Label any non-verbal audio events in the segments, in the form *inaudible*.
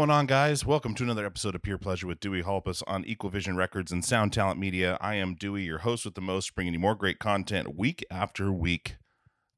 Going on, guys? Welcome to another episode of Peer Pleasure with Dewey Halpus on Equal Vision Records and Sound Talent Media. I am Dewey, your host with the most, bringing you more great content week after week.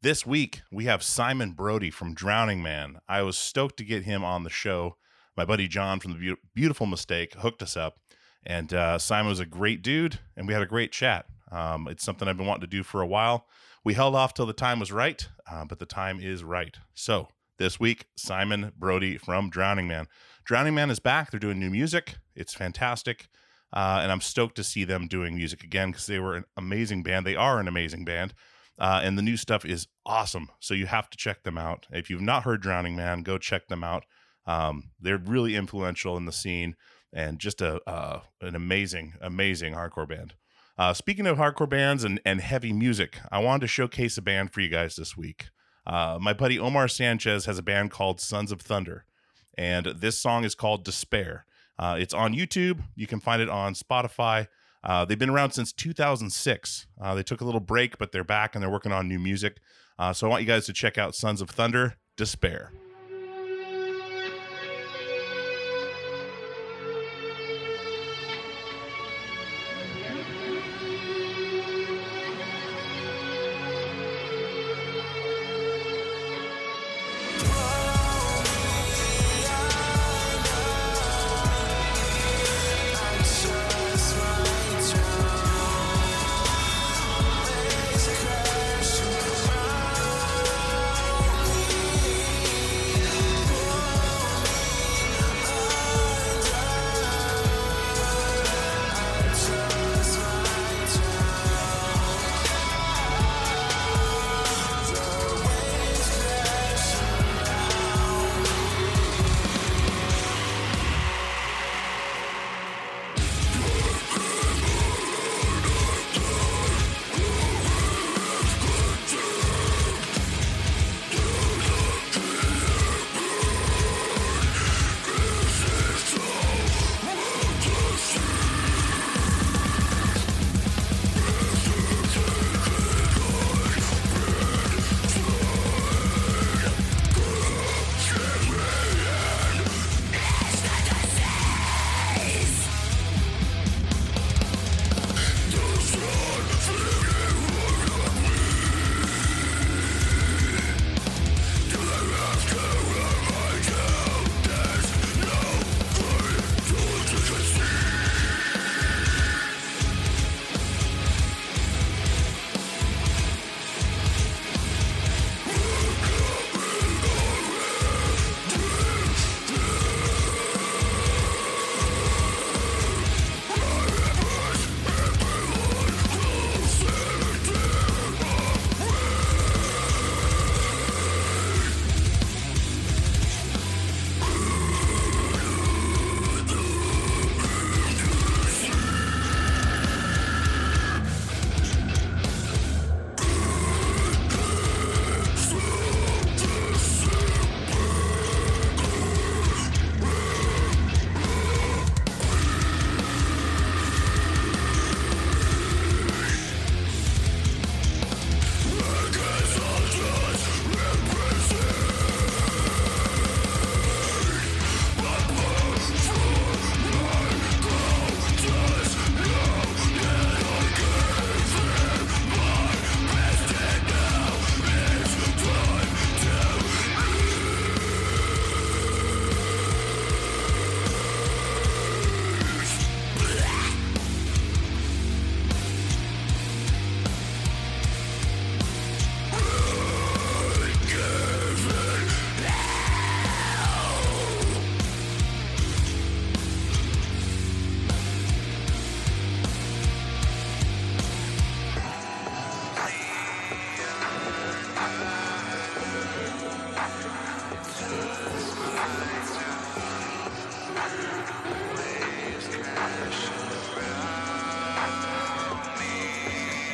This week, we have Simon Brody from Drowningman. I was stoked to get him on the show. My buddy John from the Beau- Beautiful Mistake hooked us up, and uh, Simon was a great dude, and we had a great chat. Um, it's something I've been wanting to do for a while. We held off till the time was right, uh, but the time is right. So, this week, Simon Brody from Drowningman. Drowningman is back. They're doing new music. It's fantastic. Uh, and I'm stoked to see them doing music again because they were an amazing band. They are an amazing band. Uh, and the new stuff is awesome. So you have to check them out. If you've not heard Drowningman, go check them out. Um, they're really influential in the scene and just a uh, an amazing, amazing hardcore band. Uh, speaking of hardcore bands and, and heavy music, I wanted to showcase a band for you guys this week. Uh, my buddy Omar Sanchez has a band called Sons of Thunder, and this song is called Despair. Uh, it's on YouTube. You can find it on Spotify. Uh, they've been around since 2006. Uh, they took a little break, but they're back and they're working on new music. Uh, so I want you guys to check out Sons of Thunder, Despair.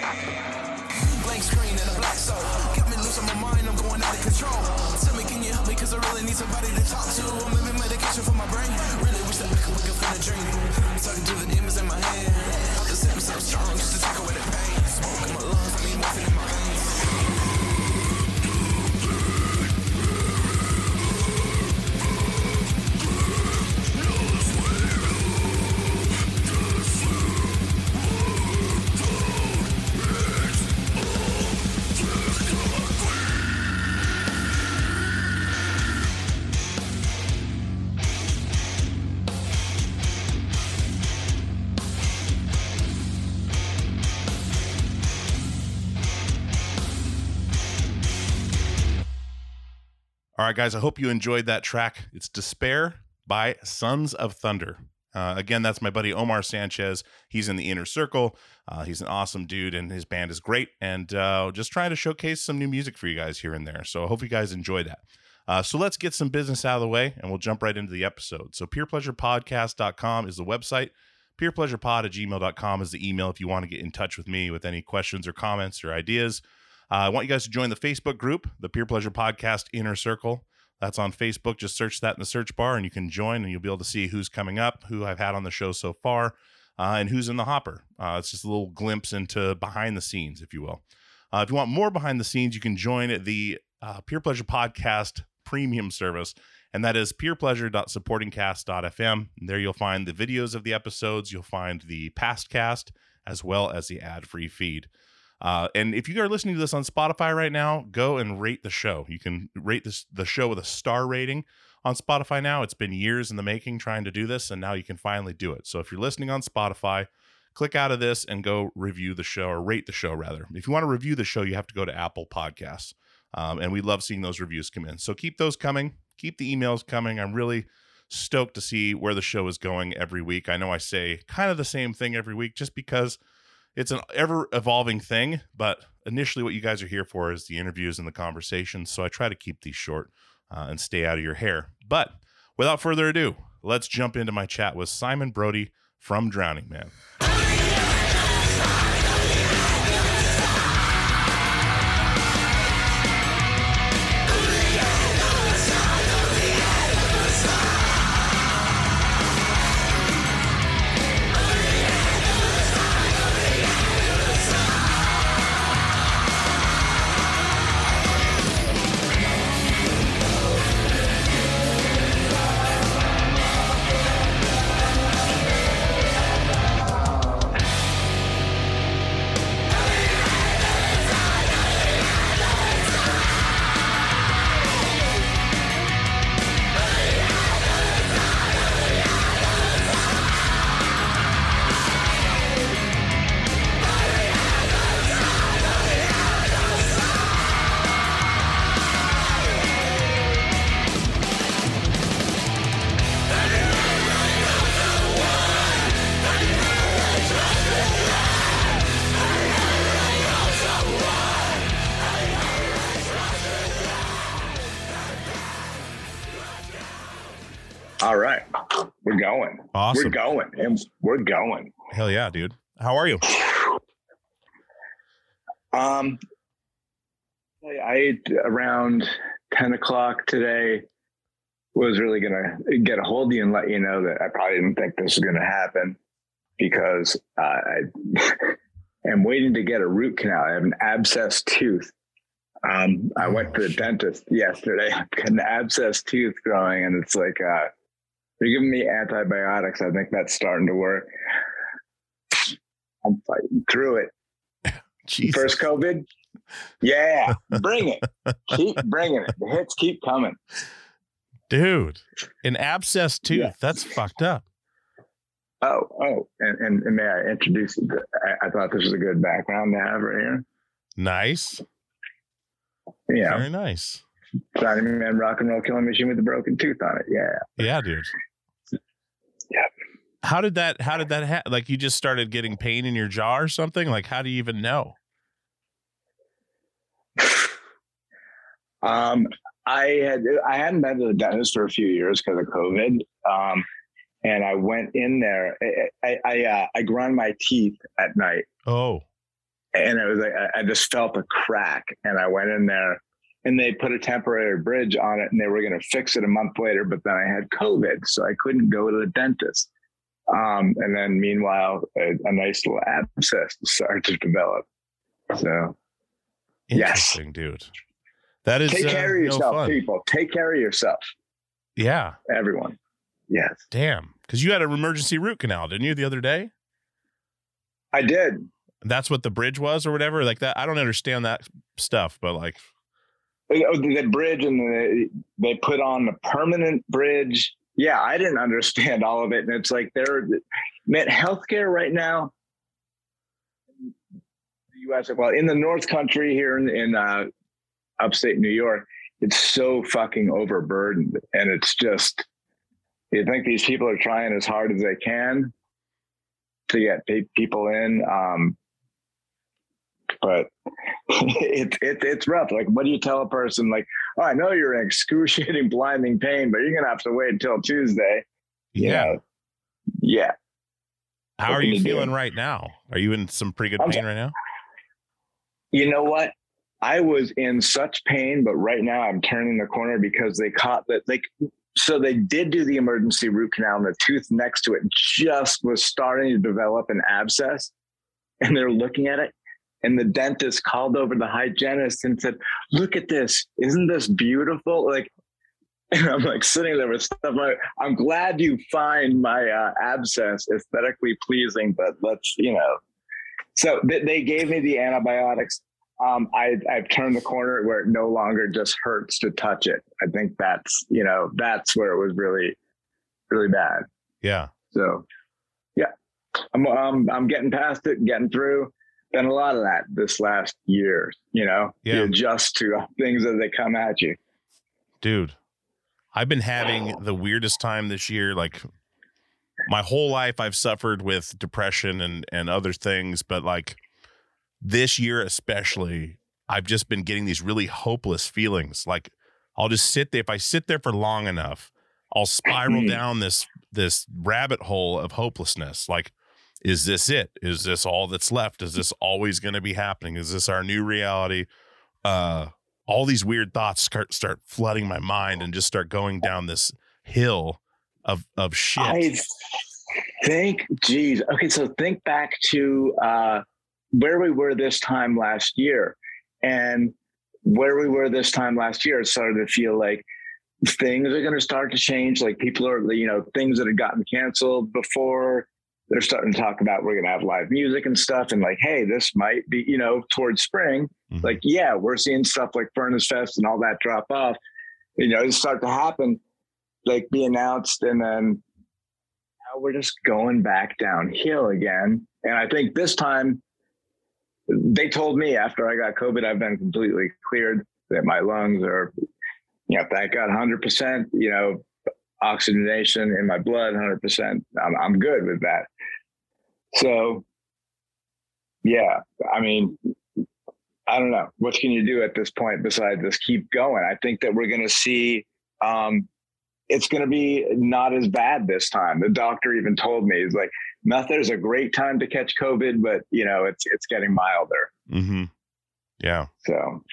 Blank screen and a black soul. Got me losing my mind, I'm going out of control. Tell me, can you help me? Cause I really need somebody to talk to. I'm living medication for my brain. Really wish that I could wake up from a dream. Talking to the demons in my head. i The set so strong just to take away the pain. Smoke in my lungs, I need morphine in my right, guys, I hope you enjoyed that track. It's Despair by Sons of Thunder. Uh, again, that's my buddy Omar Sanchez. He's in the inner circle. Uh, he's an awesome dude, and his band is great. And uh, just trying to showcase some new music for you guys here and there. So I hope you guys enjoy that. Uh, so let's get some business out of the way, and we'll jump right into the episode. So peerpleasurepodcast.com is the website. Peerpleasurepod at gmail.com is the email if you want to get in touch with me with any questions or comments or ideas. Uh, I want you guys to join the Facebook group, the Peer Pleasure Podcast Inner Circle. That's on Facebook. Just search that in the search bar and you can join and you'll be able to see who's coming up, who I've had on the show so far, uh, and who's in the hopper. Uh, it's just a little glimpse into behind the scenes, if you will. Uh, if you want more behind the scenes, you can join the uh, Peer Pleasure Podcast premium service, and that is peerpleasure.supportingcast.fm. There you'll find the videos of the episodes, you'll find the past cast, as well as the ad free feed. Uh, and if you are listening to this on Spotify right now, go and rate the show. You can rate this the show with a star rating on Spotify now. It's been years in the making trying to do this, and now you can finally do it. So if you're listening on Spotify, click out of this and go review the show or rate the show rather. If you want to review the show, you have to go to Apple Podcasts. Um, and we love seeing those reviews come in. So keep those coming. Keep the emails coming. I'm really stoked to see where the show is going every week. I know I say kind of the same thing every week just because it's an ever evolving thing, but initially what you guys are here for is the interviews and the conversations. So I try to keep these short uh, and stay out of your hair. But without further ado, let's jump into my chat with Simon Brody from Drowningman. Going. Awesome. We're going. And we're going. Hell yeah, dude. How are you? Um I ate around 10 o'clock today. Was really gonna get a hold of you and let you know that I probably didn't think this was gonna happen because uh, I *laughs* am waiting to get a root canal. I have an abscessed tooth. Um, I went to the dentist yesterday. *laughs* I've got an abscessed tooth growing, and it's like uh, they're giving me antibiotics. I think that's starting to work. I'm fighting through it. *laughs* Jesus. First COVID, yeah, bring it. *laughs* keep bringing it. The hits keep coming. Dude, an abscess tooth. Yeah. That's fucked up. Oh, oh, and, and, and may I introduce? I, I thought this was a good background to have right here. Nice. Yeah, Very nice. Johnny Man, rock and roll killing machine with a broken tooth on it. Yeah, Yeah, dude. Yeah. How did that how did that happen? Like you just started getting pain in your jaw or something? Like how do you even know? Um, I had I hadn't been to the dentist for a few years because of COVID. Um, and I went in there. I I, I, uh, I grind my teeth at night, Oh. and it was like I, I just felt a crack, and I went in there, and they put a temporary bridge on it and they were going to fix it a month later, but then I had COVID, so I couldn't go to the dentist. Um, and then meanwhile, a, a nice little abscess started to develop. So Yes. Interesting, dude. That is take uh, care of yourself, fun. people. Take care of yourself, Yeah, everyone. Yes, damn. Because you had an emergency root canal, didn't you, the other day? I did. That's what the bridge was, or whatever. Like that. I don't understand that stuff, but like, the bridge and the, they put on the permanent bridge. Yeah, I didn't *laughs* understand all of it, and it's like they're man, healthcare right now. The U.S. Well, in the North Country here in, in uh, upstate New York, it's so fucking overburdened, and it's just you think these people are trying as hard as they can to get pe- people in, um, but *laughs* it's it, it's rough. Like, what do you tell a person? Like, oh, I know you're in *laughs* excruciating, blinding pain, but you're gonna have to wait until Tuesday. You yeah. know? yeah. How what are you you do? feeling right now? Are you in some pretty good I'm pain right now? You know what? I was in such pain, but right now I'm turning the corner because they caught that. Like, so they did do the emergency root canal, and the tooth next to it just was starting to develop an abscess, and they're looking at it. And the dentist called over the hygienist and said, "Look at this! Isn't this beautiful?" Like, *laughs* and I'm like sitting there with stuff. Like, I'm glad you find my uh, abscess aesthetically pleasing, but let's, you know. So th- they gave me the antibiotics. Um, I, I've turned the corner where it no longer just hurts to touch it. I think that's, you know, that's where it was really, really bad. Yeah. So, yeah, I'm, um, I'm getting past it, getting through. Been a lot of that this last year, you know, Yeah. you adjust to things as they come at you. dude i've been having the weirdest time this year like my whole life i've suffered with depression and and other things but like this year especially i've just been getting these really hopeless feelings like i'll just sit there if i sit there for long enough i'll spiral mm-hmm. down this this rabbit hole of hopelessness like is this it is this all that's left is this always going to be happening is this our new reality uh all these weird thoughts start start flooding my mind and just start going down this hill of of shit. I think, geez, okay, so think back to uh, where we were this time last year, and where we were this time last year. It started to feel like things are going to start to change. Like people are, you know, things that had gotten canceled before. They're starting to talk about we're going to have live music and stuff, and like, hey, this might be, you know, towards spring. Mhm. Like, yeah, we're seeing stuff like Furnace Fest and all that drop off. You know, it start to happen, like be announced, and then now we're just going back downhill again. And I think this time they told me after I got COVID, I've been completely cleared, that my lungs are, you know, thank God, 100%, you know, oxygenation in my blood, 100%. I'm, I'm good with that. So, yeah, I mean, I don't know. What can you do at this point besides just keep going? I think that we're going to see um, it's going to be not as bad this time. The doctor even told me, he's like, "Meth is a great time to catch COVID, but you know, it's it's getting milder." Mm-hmm. Yeah, So,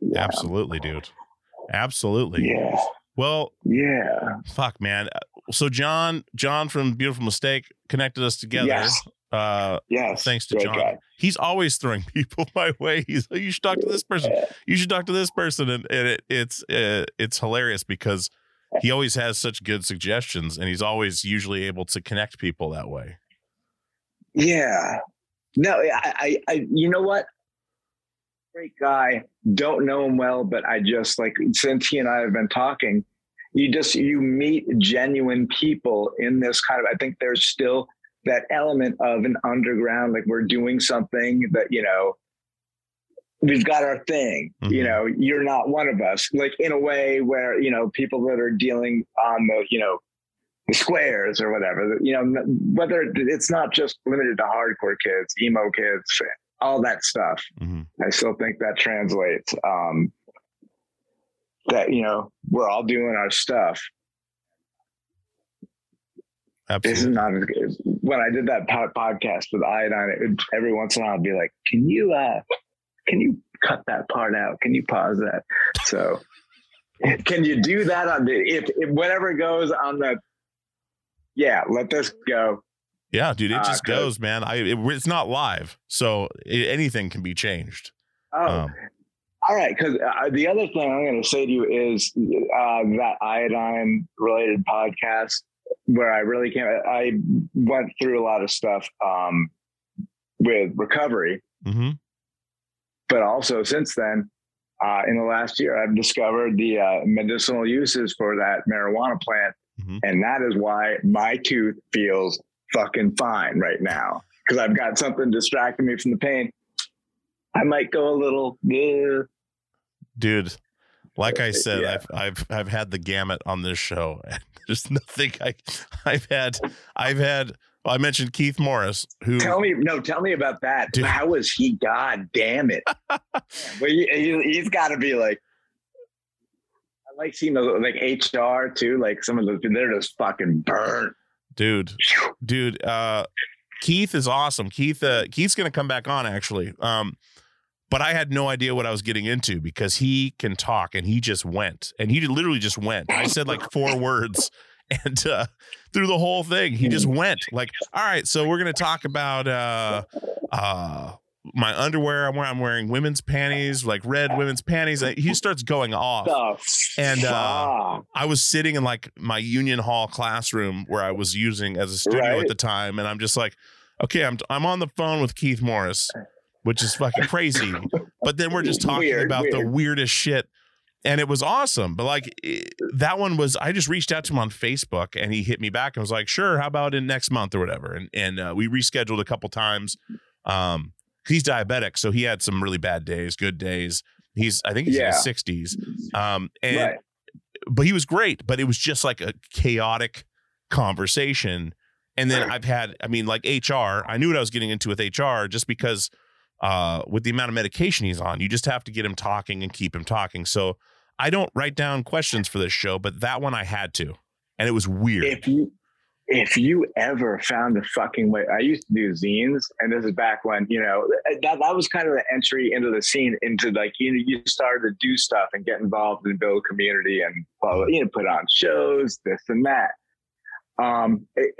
yeah. absolutely, dude. Absolutely. yeah, Well, yeah, fuck, man. So John, John from Beautiful Mistake connected us together. Yes. Uh, yes. thanks to Great John. guy. He's always throwing *laughs* people my way. He's like, you should talk to this person. You should talk to this person, and, and it, it's uh, it's hilarious because he always has such good suggestions, and he's always usually able to connect people that way. Yeah. No, I, I, I, you know what? Great guy. Don't know him well, but I just like since he and I have been talking, you just you meet genuine people in this kind of. I think there's still that element of an underground, like we're doing something that you know. We've got our thing, you Mhm. know. You're not one of us, like in a way where you know people that are dealing on the, you know, the squares or whatever. You know, whether it's not just limited to hardcore kids, emo kids, all that stuff. Mhm. I still think that translates. Um, that you know, we're all doing our stuff. This is not as good. When I did that po- podcast with Iodine, it, would- every once in a while I'd be like, "Can you, uh, can you cut that part out? Can you pause that? So *laughs* can you do that on the if, if whatever goes on the yeah, let this go. Yeah, dude, it just good. goes, man. I it, it's not live, so i anything can be changed. Oh, Um, all right. Because uh, the other thing I'm going to say to you is uh, that iodine related podcast where I really can't. I went through a lot of stuff um, with recovery, mhm. but also since then, uh, in the last year, I've discovered the uh, medicinal uses for that marijuana plant, Mhm. and that is why my tooth feels fucking fine right now because I've got something distracting me from the pain. I might go a little. "Ugh." dude. Like I uh, said, Yeah. I've I've I've had the gamut on this show, *laughs* and there's nothing I I've had I've had. Well, I mentioned Keith Morris, who Tell me, no, tell me about that. Dude. How was he? God damn it! *laughs* well, he, he, has got to be like. I like seeing those like HR too. Like some of those, they're just fucking burnt. Dude dude uh keith is awesome. Keith uh keith's gonna come back on actually. Um but i had no idea what i was getting into because he can talk and he just went. And he literally just went. I said like four *laughs* words and uh through the whole thing he just went. Like all right so we're gonna talk about uh uh my underwear i'm wearing, I'm wearing women's panties like red women's panties he starts going off And, uh. I was sitting in like my Union Hall classroom where I was using as a studio Right. at the time, and I'm just like, okay, I'm I'm on the phone with Keith Morris, which is fucking crazy. but then we're just talking Weird, about the weirdest shit, and it was awesome. But like that one was, I just reached out to him on Facebook, and he hit me back and was like, sure, how about in next month or whatever, and and uh, we rescheduled a couple times. Um, he's diabetic, so he had some really bad days, good days. He's I think he's in his 60s. Um, and right. but he was great but it was just like a chaotic conversation and then i've had i mean like hr i knew what i was getting into with hr just because uh with the amount of medication he's on you just have to get him talking and keep him talking so i don't write down questions for this show but that one i had to and it was weird If you if you ever found a fucking way, I used to do zines, and this is back when you know that that was kind of the entry into the scene, into like you know you started to do stuff and get involved and build community and blah, you know put on shows, this and that. Um, it-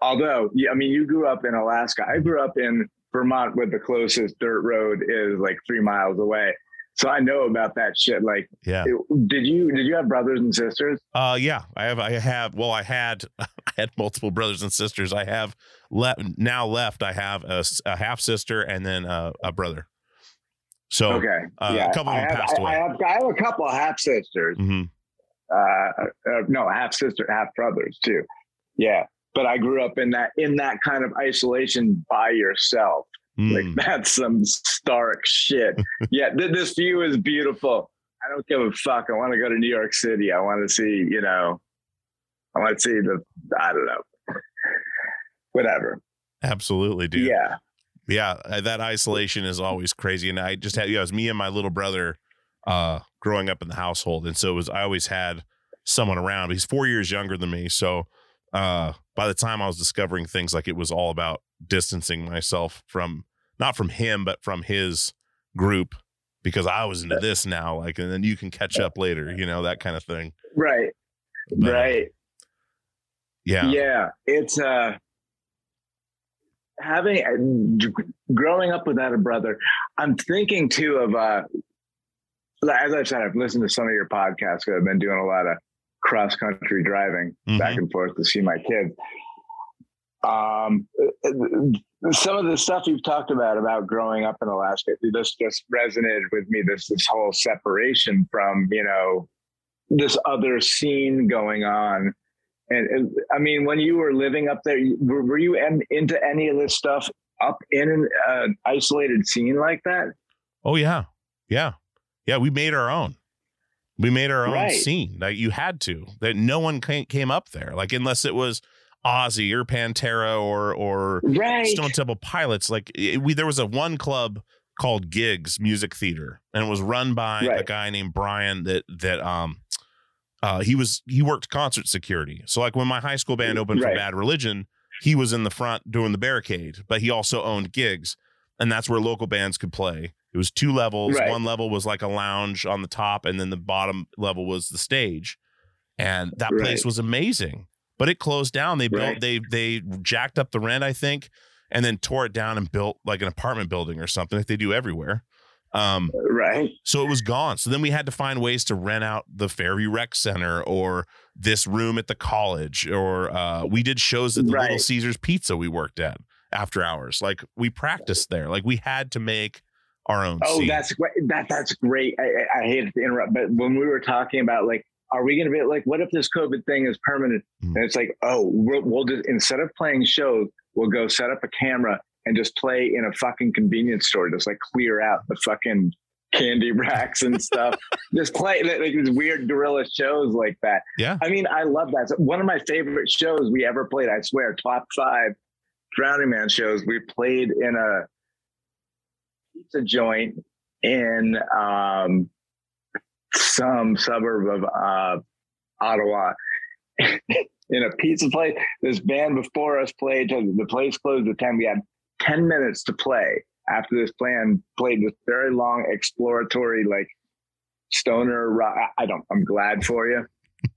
although I mean, you grew up in Alaska. I grew up in Vermont, where the closest dirt road is like three miles away. So I know about that shit. Like, yeah did you did you have brothers and sisters? uh yeah i have i have well i had *laughs* i had multiple brothers and sisters i have left now left i have a half sister and then uh, a brother so Okay, uh, a couple of them have, passed away. I have, I have a couple of half sisters. Mhm. Uh, uh, no, half sister, half brothers too. Yeah, but I grew up in that in that kind of isolation by yourself. Mm. Like that's some stark shit. *laughs* yeah, th- this view is beautiful. I don't give a fuck. I want to go to New York City. I want to see, you know, I want to see the. I don't know. Whatever. Absolutely, dude. Yeah. yeah uh, that isolation is always crazy and i just had yeah it was me and my little brother uh growing up in the household and so it was i always had someone around he's four years younger than me so uh by the time i was discovering things like it was all about distancing myself from not from him but from his group because i was into this now like and then you can catch up later you know that kind of thing Right. But, right. yeah yeah it's uh having uh, growing up without a brother i'm thinking too of uh as i've said i've listened to some of your podcasts i've been doing a lot of cross country driving Mhm. back and forth to see my kids um some of the stuff you've talked about about growing up in alaska this just resonated with me this this whole separation from you know this other scene going on and, and, I mean, when you were living up there, were, were you in, into any of this stuff up in an uh, isolated scene like that? Oh yeah, yeah, yeah. We made our own. We made our own Right. scene. Like you had to. That no one came, up there. Like unless it was Ozzy or Pantera or or Right. Stone Temple Pilots. Like it- we there was a one club called Gigs Music Theater, and it was run by a guy named Brian. That that um. Uh, he was he worked concert security. So like when my high school band opened for Bad Religion, he was in the front doing the barricade, but he also owned gigs. And that's where local bands could play. It was two levels. Right. One level was like a lounge on the top, and then the bottom level was the stage. And that place was amazing. But it closed down. They built Right. they they jacked up the rent, I think, and then tore it down and built like an apartment building or something like they do everywhere. Um, Right. so it was gone. So then we had to find ways to rent out the Fairview Rec Center or this room at the college, or uh, we did shows at the Little Caesars Pizza we worked at after hours. Like we practiced there. Like we had to make our own. Oh, scene. that's great. That that's great. I, I, hate to interrupt, but when we were talking about like, are we going to be like, what if this COVID thing is permanent? Mhm. And it's like, oh, we'll, we'll just instead of playing shows, we'll go set up a camera and just play in a fucking convenience store, just like clear out the fucking candy *laughs* racks and stuff. just play like like these weird guerrilla shows like that. Yeah. I mean, I love that. So one of my favorite shows we ever played, I swear, top five Drowningman shows. We played in a pizza joint in um, some suburb of uh, Ottawa. *laughs* in a pizza place, this band before us played. The place closed at ten. We had ten minutes to play after this band played this very long exploratory, like stoner rock. I don't. I'm glad for you.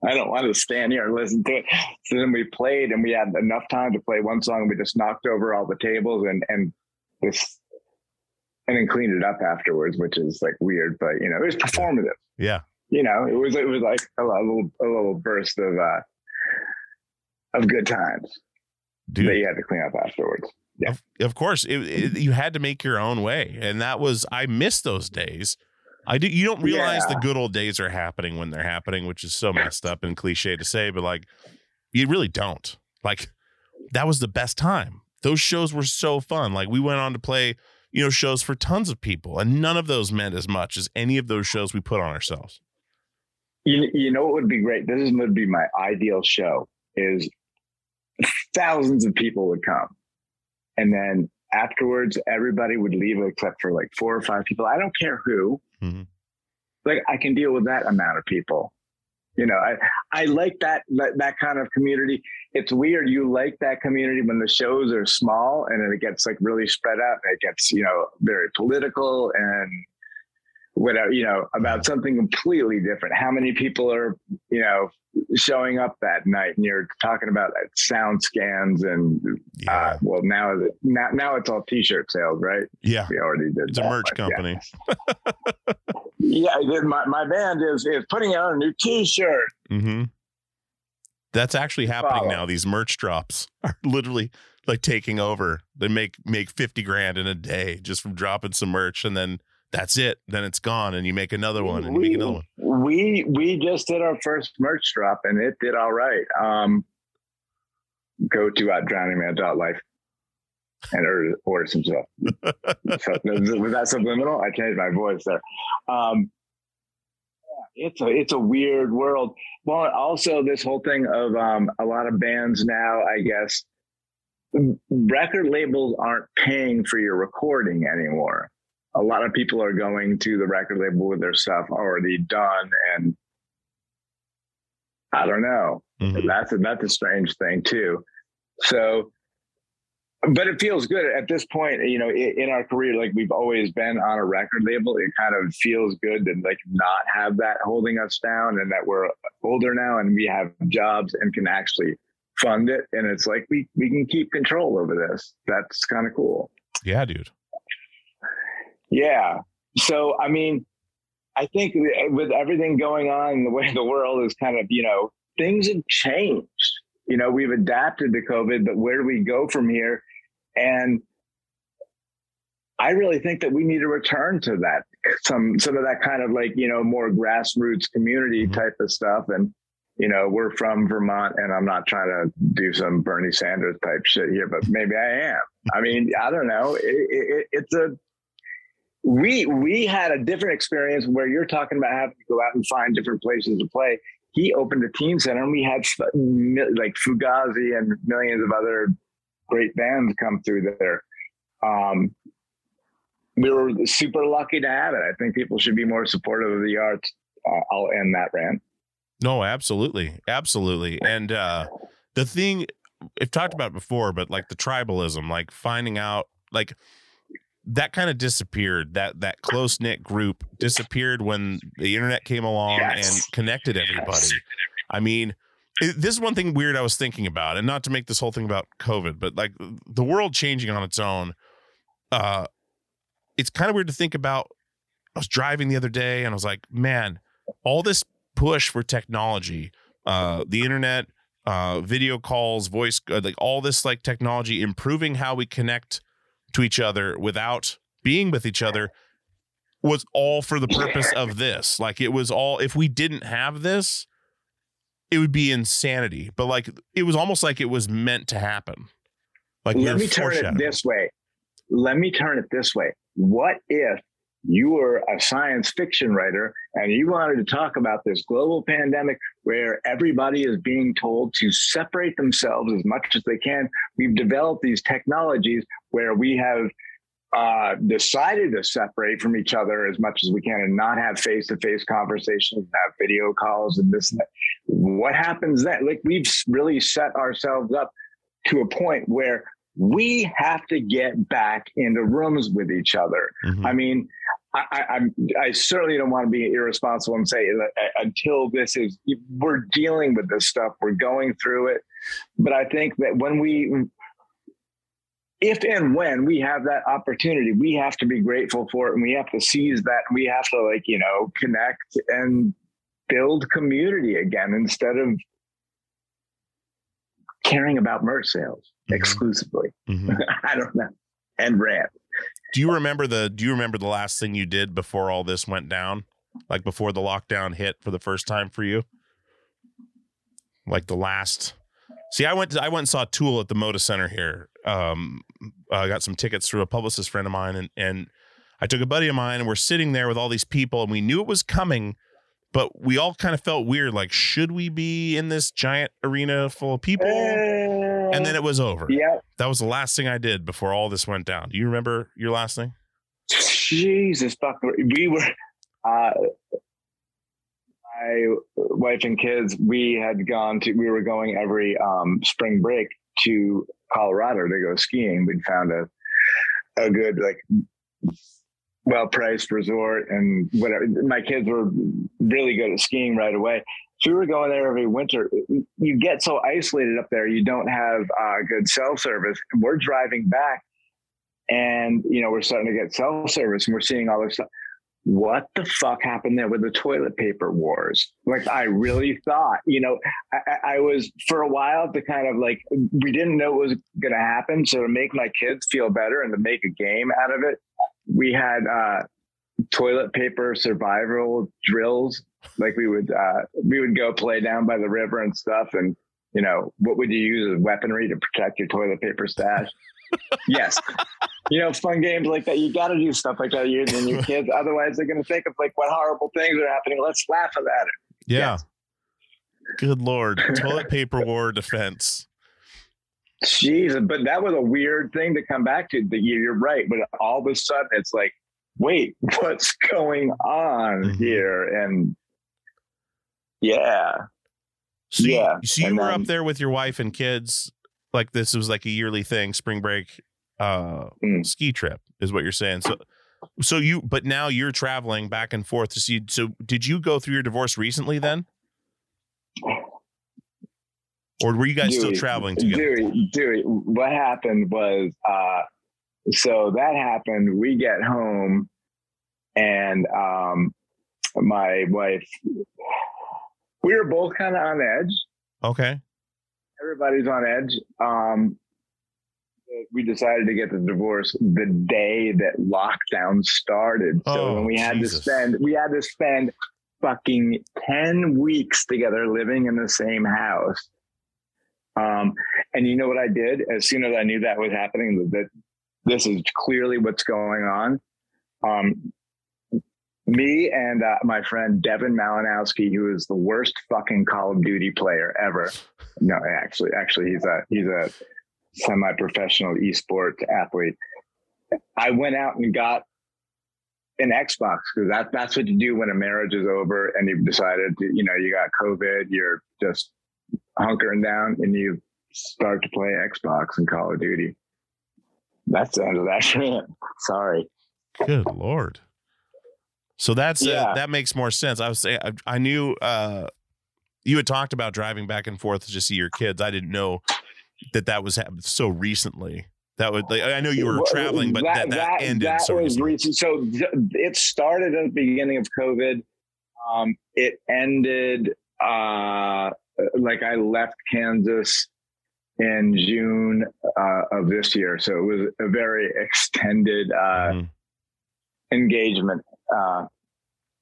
I don't want to stand here and listen to it. So then we played, and we had enough time to play one song. We just knocked over all the tables and and this, and then cleaned it up afterwards, which is like weird, but you know, it was performative. yeah. You know, it was it was like a, little a little burst of uh of good times Dude. that you had to clean up afterwards. Yeah. Of, of course, it, it, you had to make your own way, and that was I miss those days. I do. You don't realize the good old days are happening when they're happening, which is so messed up and cliche to say, but like you really don't. Like that was the best time. Those shows were so fun. Like we went on to play, you know, shows for tons of people, and none of those meant as much as any of those shows we put on ourselves. You, you know what would be great? This is would be my ideal show is thousands of people would come. And then afterwards everybody would leave except for like four or five people. I don't care who. Mhm. Like I can deal with that amount of people. You know, I I like that, that that kind of community. It's weird. You like that community when the shows are small and then it gets like really spread out and it gets, you know, very political and whatever, you know, about something completely different. How many people are, you know, showing up that night and you're talking about sound scans and Yeah, uh, well now is it now now it's all t-shirt sales, right? yeah. We already did It's a that, merch but yeah. company. *laughs* Yeah, did. my my band is is putting out a new t-shirt. hmm That's actually happening Follow. now. These merch drops *laughs* are literally like taking over. They make make fifty grand in a day just from dropping some merch, and then that's it. Then it's gone, and you make another one, and you make another one. We we just did our first merch drop and it did all right. Um, go to uh, drowningman.life and order, order some stuff. *laughs* so, was that subliminal? I changed my voice there. Um, yeah, it's a it's a weird world. Well, also this whole thing of um, a lot of bands now, I guess, record labels aren't paying for your recording anymore. A lot of people are going to the record label with their stuff already done, and I don't know. Mhm. That's a, that's a strange thing too. So, but it feels good at this point. You know, in, in our career, like we've always been on a record label. It kind of feels good to like not have that holding us down, and that we're older now and we have jobs and can actually fund it. And it's like we we can keep control over this. That's kind of cool. Yeah, dude. Yeah. So, I mean, I think with everything going on, the way *laughs* the world is kind of, you know, things have changed. You know, we've adapted to COVID, but where do we go from here? And I really think that we need to return to that some some of that kind of like you know more grassroots community Mhm. type of stuff. And you know, we're from Vermont, and I'm not trying to do some Bernie Sanders type shit here, but maybe I am. I mean, I don't know. It, it, it's a we we had a different experience where you're talking about having to go out and find different places to play. He opened a teen center, and we had like Fugazi and millions of other great bands come through there. Um, we were super lucky to have it. I think people should be more supportive of the arts. Uh, I'll end that rant. No, absolutely, absolutely. And uh, the thing I've talked about before, but like the tribalism, like finding out, like that kind of disappeared. That that close knit group disappeared when the internet came along Yes. and connected everybody. Yes. I mean, it, this is one thing weird I was thinking about, and not to make this whole thing about COVID, but like the world changing on its own. Uh, it's kind of weird to think about. I was driving the other day, and I was like, man, all this push for technology, uh, the internet, uh, video calls, voice, uh, like all this like technology improving how we connect to each other without being with each other was all for the purpose of *laughs* this. Like it was all if we didn't have this, it would be insanity. But like it was almost like it was meant to happen. Like Let me turn it this way. Let me turn it this way. What if you were a science fiction writer and you wanted to talk about this global pandemic where everybody is being told to separate themselves as much as they can? We've developed these technologies where we have uh, decided to separate from each other as much as we can and not have face to face conversations, have video calls and this and that. What happens then? Like we've really set ourselves up to a point where we have to get back into rooms with each other. Mhm. I mean, I, I, I'm, certainly don't want to be irresponsible and say uh, until this is, we're dealing with this stuff, we're going through it. But I think that when we, if and when we have that opportunity, we have to be grateful for it and we have to seize that. And we have to, like, you know, connect and build community again instead of caring about merch sales Mhm. exclusively. Mhm. *laughs* I don't know. And rant. Do you remember the do you remember the last thing you did before all this went down? Like before the lockdown hit for the first time for you? Like the last See, I went to, I went and saw Tool at the Moda Center here. Um I got some tickets through a publicist friend of mine and and I took a buddy of mine and we're sitting there with all these people and we knew it was coming, but we all kind of felt weird like should we be in this giant arena full of people? And then it was over. yeah, That was the last thing I did before all this went down. Do you remember your last thing? Jesus fuck. We were, uh, my wife and kids, we had gone to, we were going every um, spring break to Colorado to go skiing. We'd found a, a good, like, well priced resort and whatever. My kids were really good at skiing right away. We were going there every winter. You get so isolated up there, you don't have uh, good cell service. And we're driving back and you know we're starting to get cell service and we're seeing all this stuff what the fuck happened there with the toilet paper wars like i really thought you know i, I- was for a while to kind of like we didn't know what was going to happen so to make my kids feel better and to make a game out of it we had uh toilet paper survival drills like we would uh we would go play down by the river and stuff and you know what would you use as weaponry to protect your toilet paper stash *laughs* yes you know, fun games like that. You got to do stuff like that. You're than your *laughs* kids. Otherwise, they're going to think of like what horrible things are happening. Let's laugh at it. Yeah. Good lord. Toilet paper *laughs* war defense. jesus but that was a weird thing to come back to. That you- you're right, but all of a sudden it's like, wait, what's going on Mhm. here? And yeah, So you- Yeah, so you and were then- up there with your wife and kids. Like this was like a yearly thing, spring break uh Mm. ski trip is what you're saying. So so you but now you're traveling back and forth to see so did you go through your divorce recently then? Or were you guys still traveling together? Dewey, Dewey, what happened was, uh, so that happened. We get home, and um, my wife, we were both kind of on edge. Okay. Everybody's on edge. Um, we decided to get the divorce the day that lockdown started. So Oh, when we had Jesus. to spend, we had to spend fucking 10 weeks together living in the same house. Um, and you know what I did? As soon as I knew that was happening, that this is clearly what's going on. Um, me and uh, my friend Devin Malinowski, who is the worst fucking Call of Duty player ever. No, actually, actually, he's a he's a semi-professional esports athlete. I went out and got an Xbox because that that's what you do when a marriage is over and you've decided to, you know, you got COVID, you're just hunkering down and you start to play Xbox and Call of Duty. That's the end of that *laughs* rant. Sorry. Good lord. So that's uh, Yeah. that makes more sense. I was saying I, I knew uh, you had talked about driving back and forth to see your kids. I didn't know that that was happening so recently. That would like, I know you were traveling, but that, that, ended. That so was recently. recent. So th- it started at the beginning of COVID. Um, it ended uh, like I left Kansas in June uh, of this year. So it was a very extended uh, Mhm. engagement. Uh,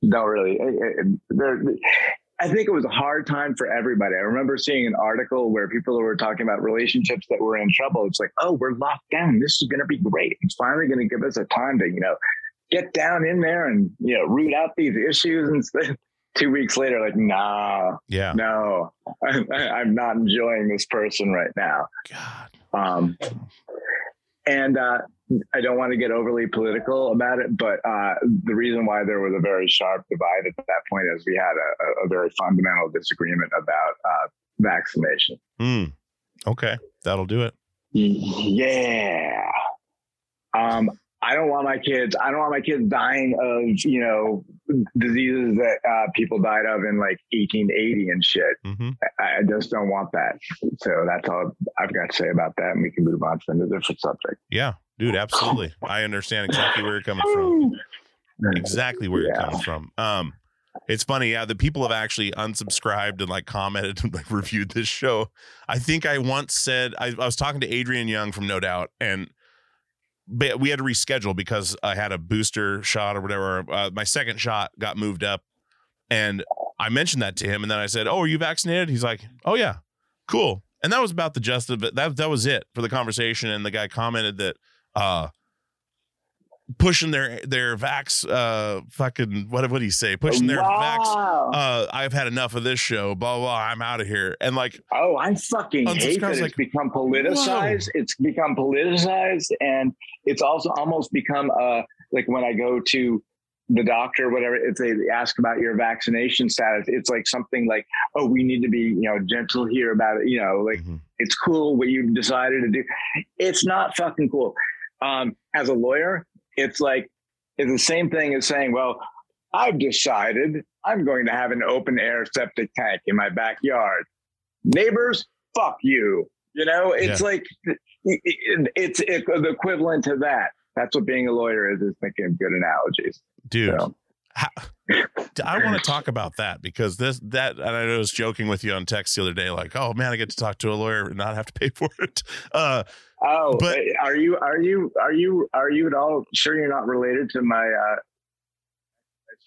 no, really. It- it- I think it was a hard time for everybody. I remember seeing an article where people were talking about relationships that were in trouble. It's like, oh, we're locked down. This is going to be great. It's finally going to give us a time to, you know, get down in there and, you know, root out these issues. And stuff. *laughs* two weeks later, like, nah, Yeah. no, *laughs* I, I'm not enjoying this person right now. God. Um, and uh, I don't want to get overly political about it, but uh, the reason why there was a very sharp divide at that point is we had a, a- very fundamental disagreement about uh, vaccination. Hmm. Okay. That'll do it. Yeah. Um, I don't want my kids. I don't want my kids dying of you know diseases that uh, people died of in like 1880 and shit. hmm I, I just don't want that. So that's all I've got to say about that, and we can move on to a different subject. Yeah, dude. Absolutely. I understand exactly where you're coming from. *laughs* exactly where you're coming from. Um, it's funny, yeah. The people have actually unsubscribed and like commented and like reviewed this show. I think I once said I, I was talking to Adrian Young from No Doubt, and but we had to reschedule because I had a booster shot or whatever. Uh, my second shot got moved up, and I mentioned that to him, and then I said, "Oh, are you vaccinated?" He's like, "Oh yeah, cool." And that was about the gist of it. That that was it for the conversation. And the guy commented that uh pushing their their vax uh fucking what what did he say pushing their vax uh i've had enough of this show blah blah i'm out of here and like Oh, I fucking hate that it's like, become politicized. It's become politicized, and it's also almost become uh like when I go to the doctor, whatever, if they ask about your vaccination status, it's like something like, oh, we need to be, you know, gentle here about it. You know, like Mhm. it's cool what you've decided to do. It's not fucking cool. Um, as a lawyer, it's like it's the same thing as saying, well, I've decided I'm going to have an open air septic tank in my backyard. Neighbors, fuck you. You know, it's like it- it- it's it, the equivalent to that. That's what being a lawyer is, is thinking of good analogies. dude So, how, i want to talk about that because this that and i was joking with you on text the other day like oh man i get to talk to a lawyer and not have to pay for it uh oh, But- are you are you are you are you at all sure you're not related to my uh,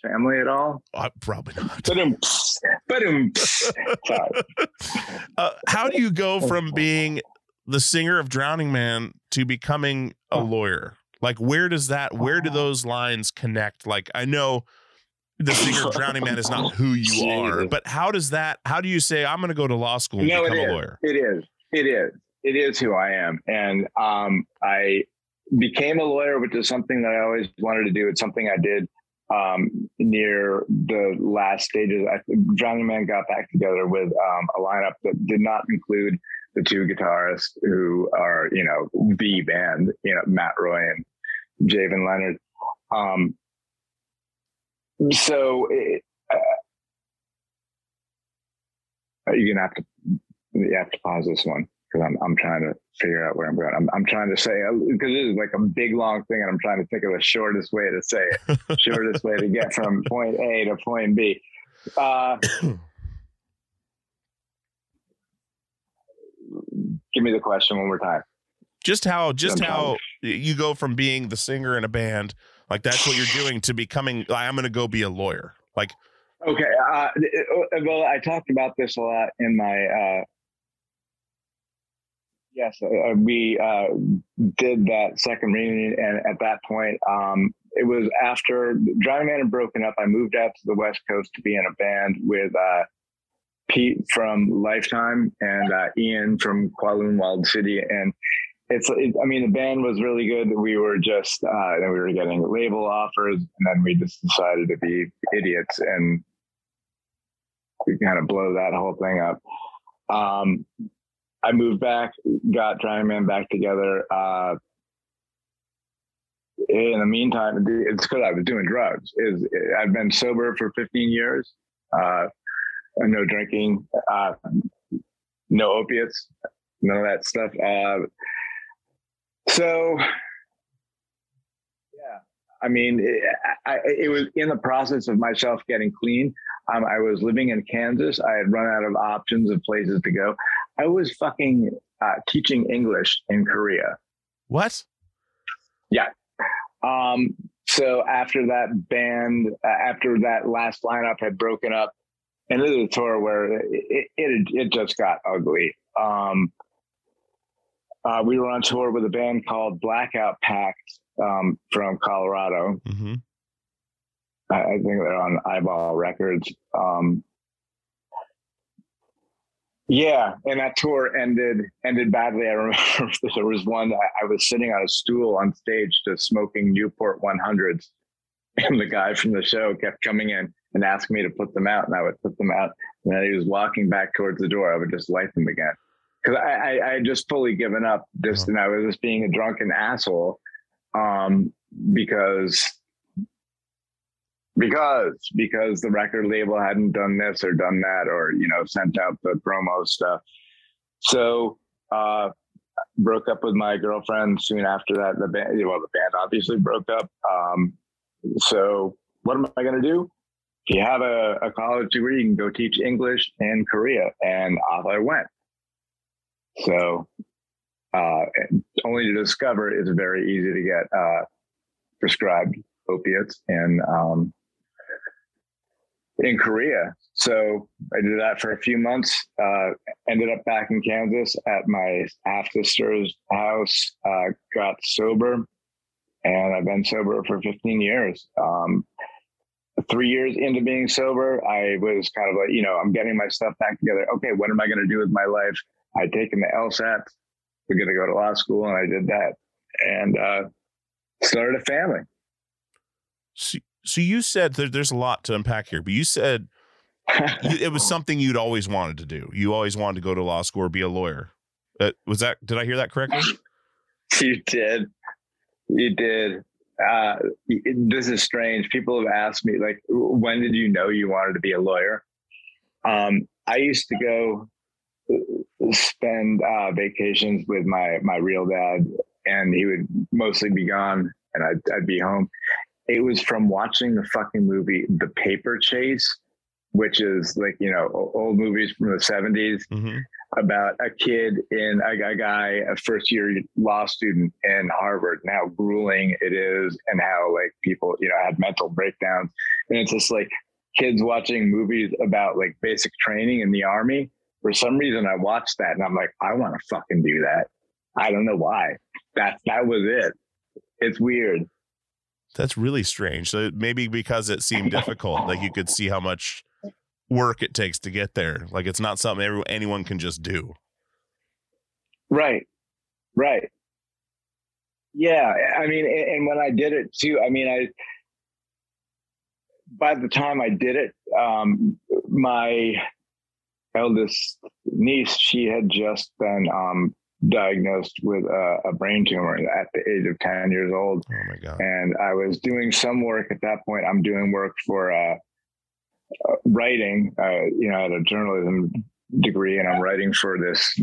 family at all? I- probably not. Ba-dum. *laughs* Uh, how do you go from being the singer of Drowningman to becoming a lawyer? Like where does that where do those lines connect? Like i know the singer of Drowningman is not *laughs* who you are but how does that how do you say i'm going to go to law school and No, become a lawyer It is. It is. It is who I am. And um, I became a lawyer, which is something that I always wanted to do. It's something I did um, near the last stages. I, Drowningman got back together with um, a lineup that did not include the two guitarists who are, you know, the band, you know, Matt Roy and Javen Leonard. Um, so it, uh, you're gonna have to you have to pause this one because I'm I'm trying to figure out where I'm going. I'm I'm trying to say because this is like a big long thing, and I'm trying to think of the shortest way to say it, *laughs* shortest way to get from point A to point B. Uh, *coughs* give me the question one more time. just how just how you go from being the singer in a band like that's what you're doing to becoming i'm going to go be a lawyer like Okay. Uh, well, I talked about this a lot in my. Uh, yes, uh, we uh, did that second reunion, and at that point, um, it was after Drowningman had broken up. I moved out to the West Coast to be in a band with uh, Pete from Lifetime and uh, Ian from Kowloon Walled City, and it's. It, I mean, the band was really good. We were just, uh, then we were getting label offers, and then we just decided to be idiots and we kind of blow that whole thing up. Um, I moved back, got Drowningman back together. Uh, in the meantime, it's because I was doing drugs. Is I've been sober for 15 years. Uh, no drinking, uh, no opiates, none of that stuff. Uh, so, I mean, it, I, it was in the process of myself getting clean. Um, I was living in Kansas. I had run out of options of places to go. I was fucking uh, teaching English in Korea. What? Yeah. Um, so after that band, uh, after that last lineup had broken up, ended a tour where it, it, it just got ugly. Um, uh, we were on tour with a band called Blackout Pact um, from Colorado. Mm-hmm. I, I think they're on Eyeball Records. Um, yeah, and that tour ended ended badly. I remember *laughs* there was one. I, I was sitting on a stool on stage, just smoking Newport 100s, and the guy from the show kept coming in and asking me to put them out, and I would put them out. And then he was walking back towards the door. I would just light them again because I, I, I had just fully given up. Just and I was just being a drunken asshole um, because because because the record label hadn't done this or done that or you know sent out the promo stuff. So uh broke up with my girlfriend soon after that. The band well the band obviously broke up. Um so what am i going to do? If you have a, a college degree you can go teach english in korea. And off i went. So uh only to discover it's very easy to get uh prescribed opiates and um in Korea. So I did that for a few months. Uh, ended up back in Kansas at my half sister's house. Uh, got sober, and I've been sober for 15 years. Um, three years into being sober, I was kind of like, you know, I'm getting my stuff back together. Okay, what am I going to do with my life? I'd taken the LSAT. We're going to go to law school, and I did that, and uh, started a family. So, so you said there, there's a lot to unpack here, but you said you, it was *laughs* something you'd always wanted to do. You always wanted to go to law school or be a lawyer. Uh, was that? Did I hear that correctly? *laughs* You did. You did. Uh, it- this is strange. People have asked me, like, when did you know you wanted to be a lawyer? Um, I used to go spend uh, vacations with my my real dad, and he would mostly be gone, and I'd, I'd be home. It was from watching the fucking movie The Paper Chase, which is like you know old movies from the seventies Mm-hmm. about a kid in a, a guy, a first year law student in Harvard, and how grueling it is, and how like people, you know, had mental breakdowns. And it's just like kids watching movies about like basic training in the army. For some reason, I watched that and I'm like, I want to fucking do that. I don't know why. That that was it. It's weird. That's really strange. So maybe because it seemed difficult, like you could see how much work it takes to get there. Like it's not something everyone, anyone can just do. Right. Right. Yeah. I mean, and, and when I did it too, I mean, I, by the time I did it, um, my eldest niece, she had just been um, diagnosed with a, a brain tumor at the age of 10 years old. Oh my god. And I was doing some work at that point. I'm doing work for uh, uh, writing, uh, you know, at a journalism degree, and I'm writing for this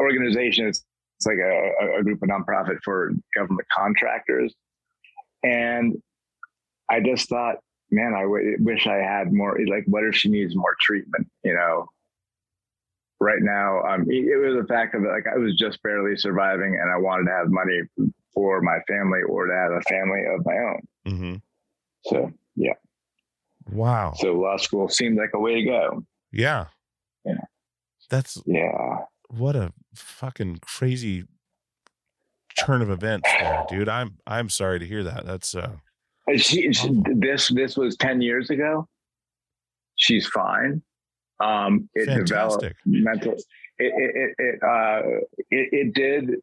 organization. It's, it's like a, a group of nonprofit for government contractors. And I just thought, man, I w- wish I had more. Like, what if she needs more treatment? You know, right now, um, it, it was a fact of. Like, I was just barely surviving, and I wanted to have money for my family or to have a family of my own. hmm So, yeah. Wow. So law school seemed like a way to go. Yeah. Yeah. That's Yeah. what a fucking crazy turn of events there, dude. I'm I'm sorry to hear that. That's uh She, she, this this was ten years ago. She's fine. Um, it developed Fantastic. mental. It it it, it uh it, it did.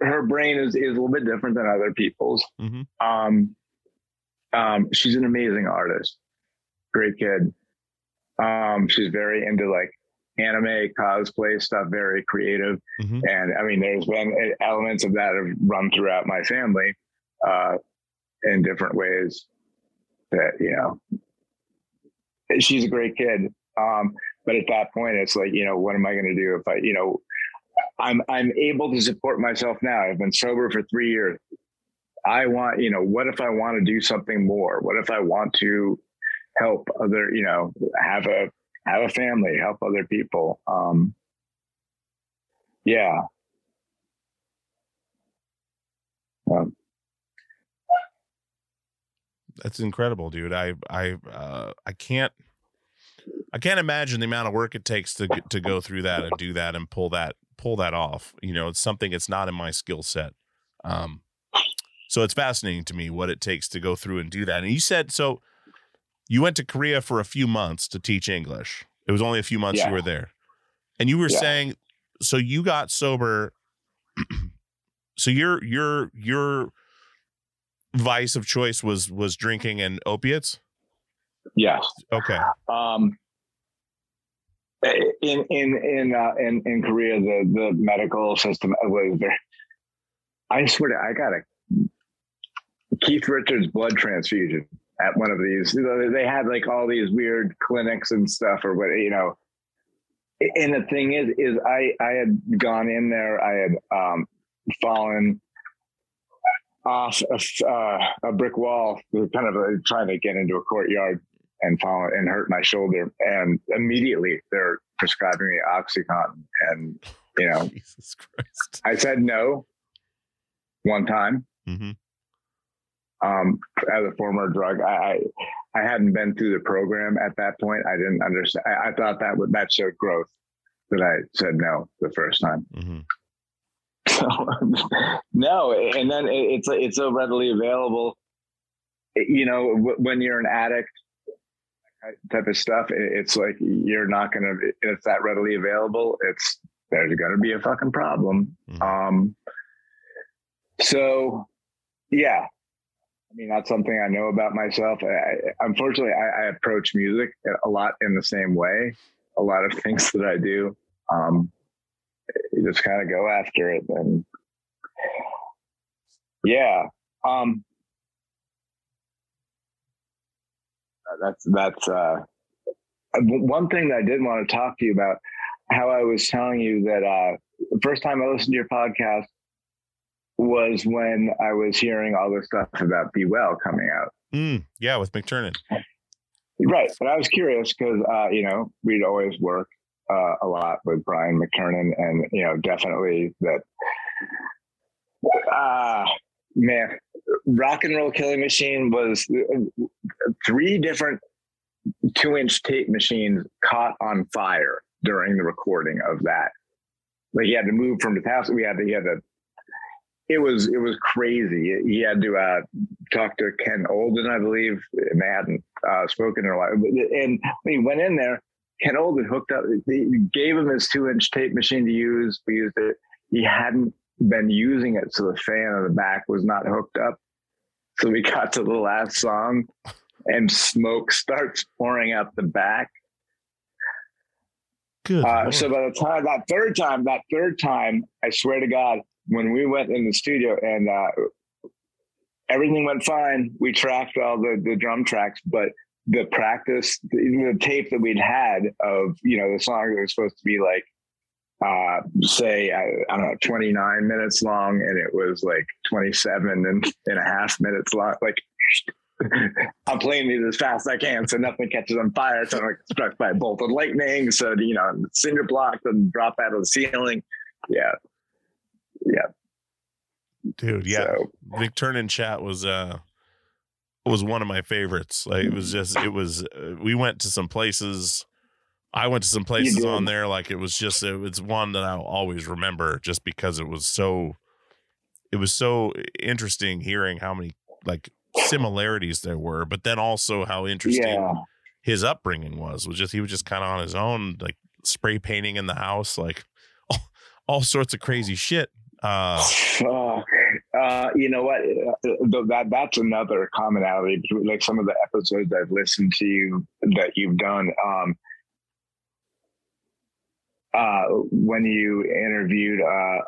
Her brain is is a little bit different than other people's. Mhm. Um, um, she's an amazing artist, great kid. Um, she's very into like anime cosplay stuff, very creative. Mhm. And I mean, there's been uh, elements of that have run throughout my family uh, in different ways. That you know, she's a great kid. Um, but at that point, it's like, you know, what am I going to do if I, you know, I'm I'm able to support myself now. I've been sober for three years. I want, you know, what if I want to do something more? What if I want to help other, you know, have a have a family, help other people? Um, yeah. Um, That's incredible, dude. I I uh I can't I can't imagine the amount of work it takes to to go through that and do that and pull that pull that off. You know, it's something it's not in my skill set. Um so it's fascinating to me what it takes to go through and do that. And you said so you went to Korea for a few months to teach English. It was only a few months Yeah. you were there. And you were Yeah. saying so you got sober *clears throat* so you're you're your your vice of choice was was drinking and opiates yes. okay Um, in in in uh, in in Korea, the the medical system was very. I swear, to, I got a Keith Richards blood transfusion at one of these. You know, they had like all these weird clinics and stuff, or what you know. And the thing is, is I I had gone in there, I had um, fallen off a, uh, a brick wall, kind of uh, trying to get into a courtyard and fall and hurt my shoulder. And immediately they're prescribing me Oxycontin. And, you know, *laughs* jesus christ I said no one time. Mm-hmm. Um, as a former drug, I, I, I hadn't been through the program at that point. I didn't understand. I, I thought that would, that showed growth that I said no the first time. hmm So, *laughs* no, and then it- it's it's so readily available. You know, wh- when you're an addict, type of stuff, it's like you're not gonna. It's that readily available. It's there's gonna be a fucking problem. Mhm. Um. So, yeah, I mean that's something I know about myself. I, I, unfortunately, I, I approach music a lot in the same way. A lot of *laughs* things that I do. Um, you just kind of go after it and yeah um. That's that's uh one thing that i did want to talk to you about how i was telling you that uh the first time i listened to your podcast was when i was hearing all this stuff about be well coming out. Mm, yeah with McTernan. Right. But I was curious because, uh, you know, we'd always work uh, a lot with Brian McTernan and, you know, definitely that, ah, man, Rock and Roll Killing Machine was uh, three different two inch tape machines caught on fire during the recording of that. Like he had to move from the house. We had to, he had to, it was, it was crazy. He had to, uh, talk to Ken Olden, I believe, and they hadn't uh, spoken in a while. And when he went in there, Ken Olden hooked up, he gave him his two inch tape machine to use. We used it. He hadn't been using it, so the fan on the back was not hooked up. So we got to the last song, and smoke starts pouring out the back. good Uh, so by the time that third time, that third time, I swear to God, when we went in the studio and uh, everything went fine, we tracked all the the drum tracks, but the practice, the, the tape that we'd had of you know the song that was supposed to be like, uh, say I, I don't know, twenty nine minutes long, and it was like twenty seven and, and a half minutes long, like. I'm playing these as fast as I can so nothing catches on fire. So I'm like struck by a bolt of lightning. So, you know, cinder block doesn't drop out of the ceiling. Yeah. Yeah. Dude yeah So, in chat was uh was one of my favorites. Like it was just it was uh, we went to some places. I went to some places on there like it was just it was one that i'll always remember just because it was so it was so interesting hearing how many like similarities there were but then also how interesting yeah. his upbringing was was just he was just kind of on his own like spray painting in the house like *laughs* all, all sorts of crazy shit. Uh Fuck. Uh, you know what? Uh, That that's another commonality between like some of the episodes I've listened to you that you've done. Um, uh, when you interviewed uh,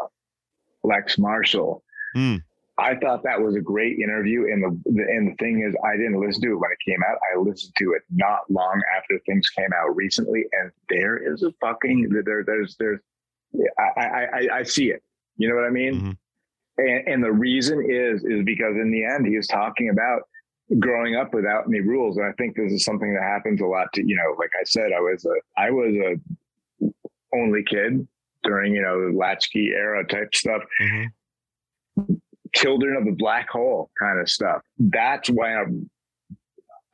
Lex Marshall. Hmm. I thought that was a great interview, and the, the and the thing is, I didn't listen to it when it came out. I listened to it not long after things came out recently, and there is a fucking there. There's there's I I I, I see it. You know what I mean? Mhm. And, and the reason is is because in the end, he is talking about growing up without any rules, and I think this is something that happens a lot. To you know, like I said, I was a I was a only kid during you know the latchkey era type stuff Mhm. children of the black hole kind of stuff. That's why I'm,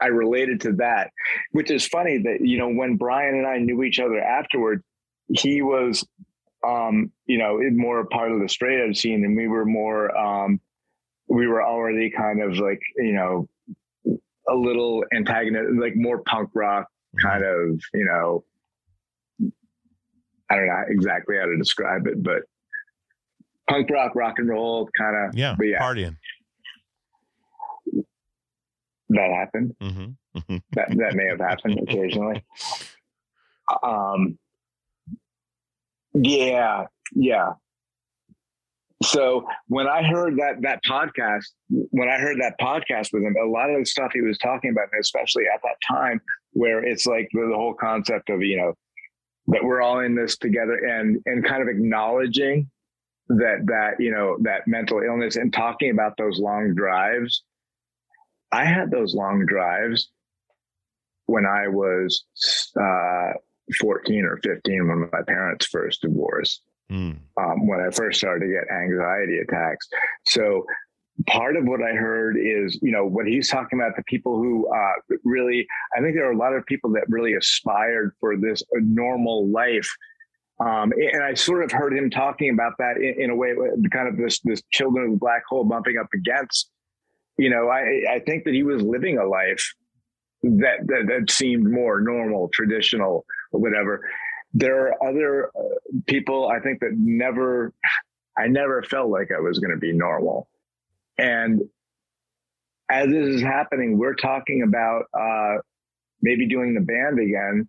I related to that, which is funny that, you know, when Brian and I knew each other afterward, he was, um, you know, more part of the straight edge scene and we were more, um, we were already kind of like, you know, a little antagonist, like more punk rock kind of, you know, I don't know exactly how to describe it, but punk rock, rock and roll kind of. Yeah, But yeah, partying. that happened. hmm *laughs* That that may have happened occasionally. *laughs* Um. Yeah, yeah. So when I heard that that podcast, when I heard that podcast with him, a lot of the stuff he was talking about, especially at that time, where it's like the, the whole concept of you know that we're all in this together, and and kind of acknowledging that that you know that mental illness and talking about those long drives. I had those long drives when I was uh, 14 or 15 when my parents first divorced Mm. um, when I first started to get anxiety attacks. So part of what I heard is, you know, what he's talking about, the people who uh, really, I think there are a lot of people that really aspired for this uh, normal life. Um, and I sort of heard him talking about that in, in a way, kind of this, this children of the black hole bumping up against, you know, I, I think that he was living a life that, that, that seemed more normal, traditional, or whatever there are other uh, people I think that never, I never felt like I was going to be normal. And as this is happening, we're talking about uh, maybe doing the band again.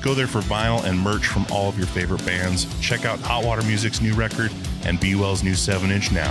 Go there for vinyl and merch from all of your favorite bands. Check out Hot Water Music's new record and Be Well's new 7 inch now.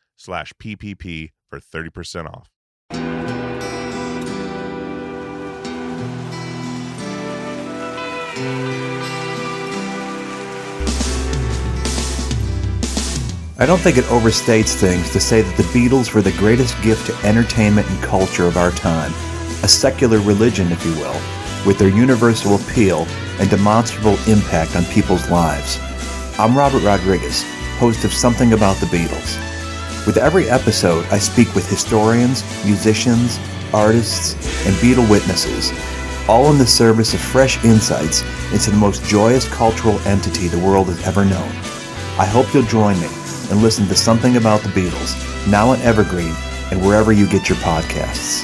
slash PPP for 30% off. I don't think it overstates things to say that the Beatles were the greatest gift to entertainment and culture of our time, a secular religion, if you will, with their universal appeal and demonstrable impact on people's lives. I'm Robert Rodriguez, host of Something About the Beatles. With every episode, I speak with historians, musicians, artists, and Beatle witnesses, all in the service of fresh insights into the most joyous cultural entity the world has ever known. I hope you'll join me and listen to Something About the Beatles, now on Evergreen and wherever you get your podcasts.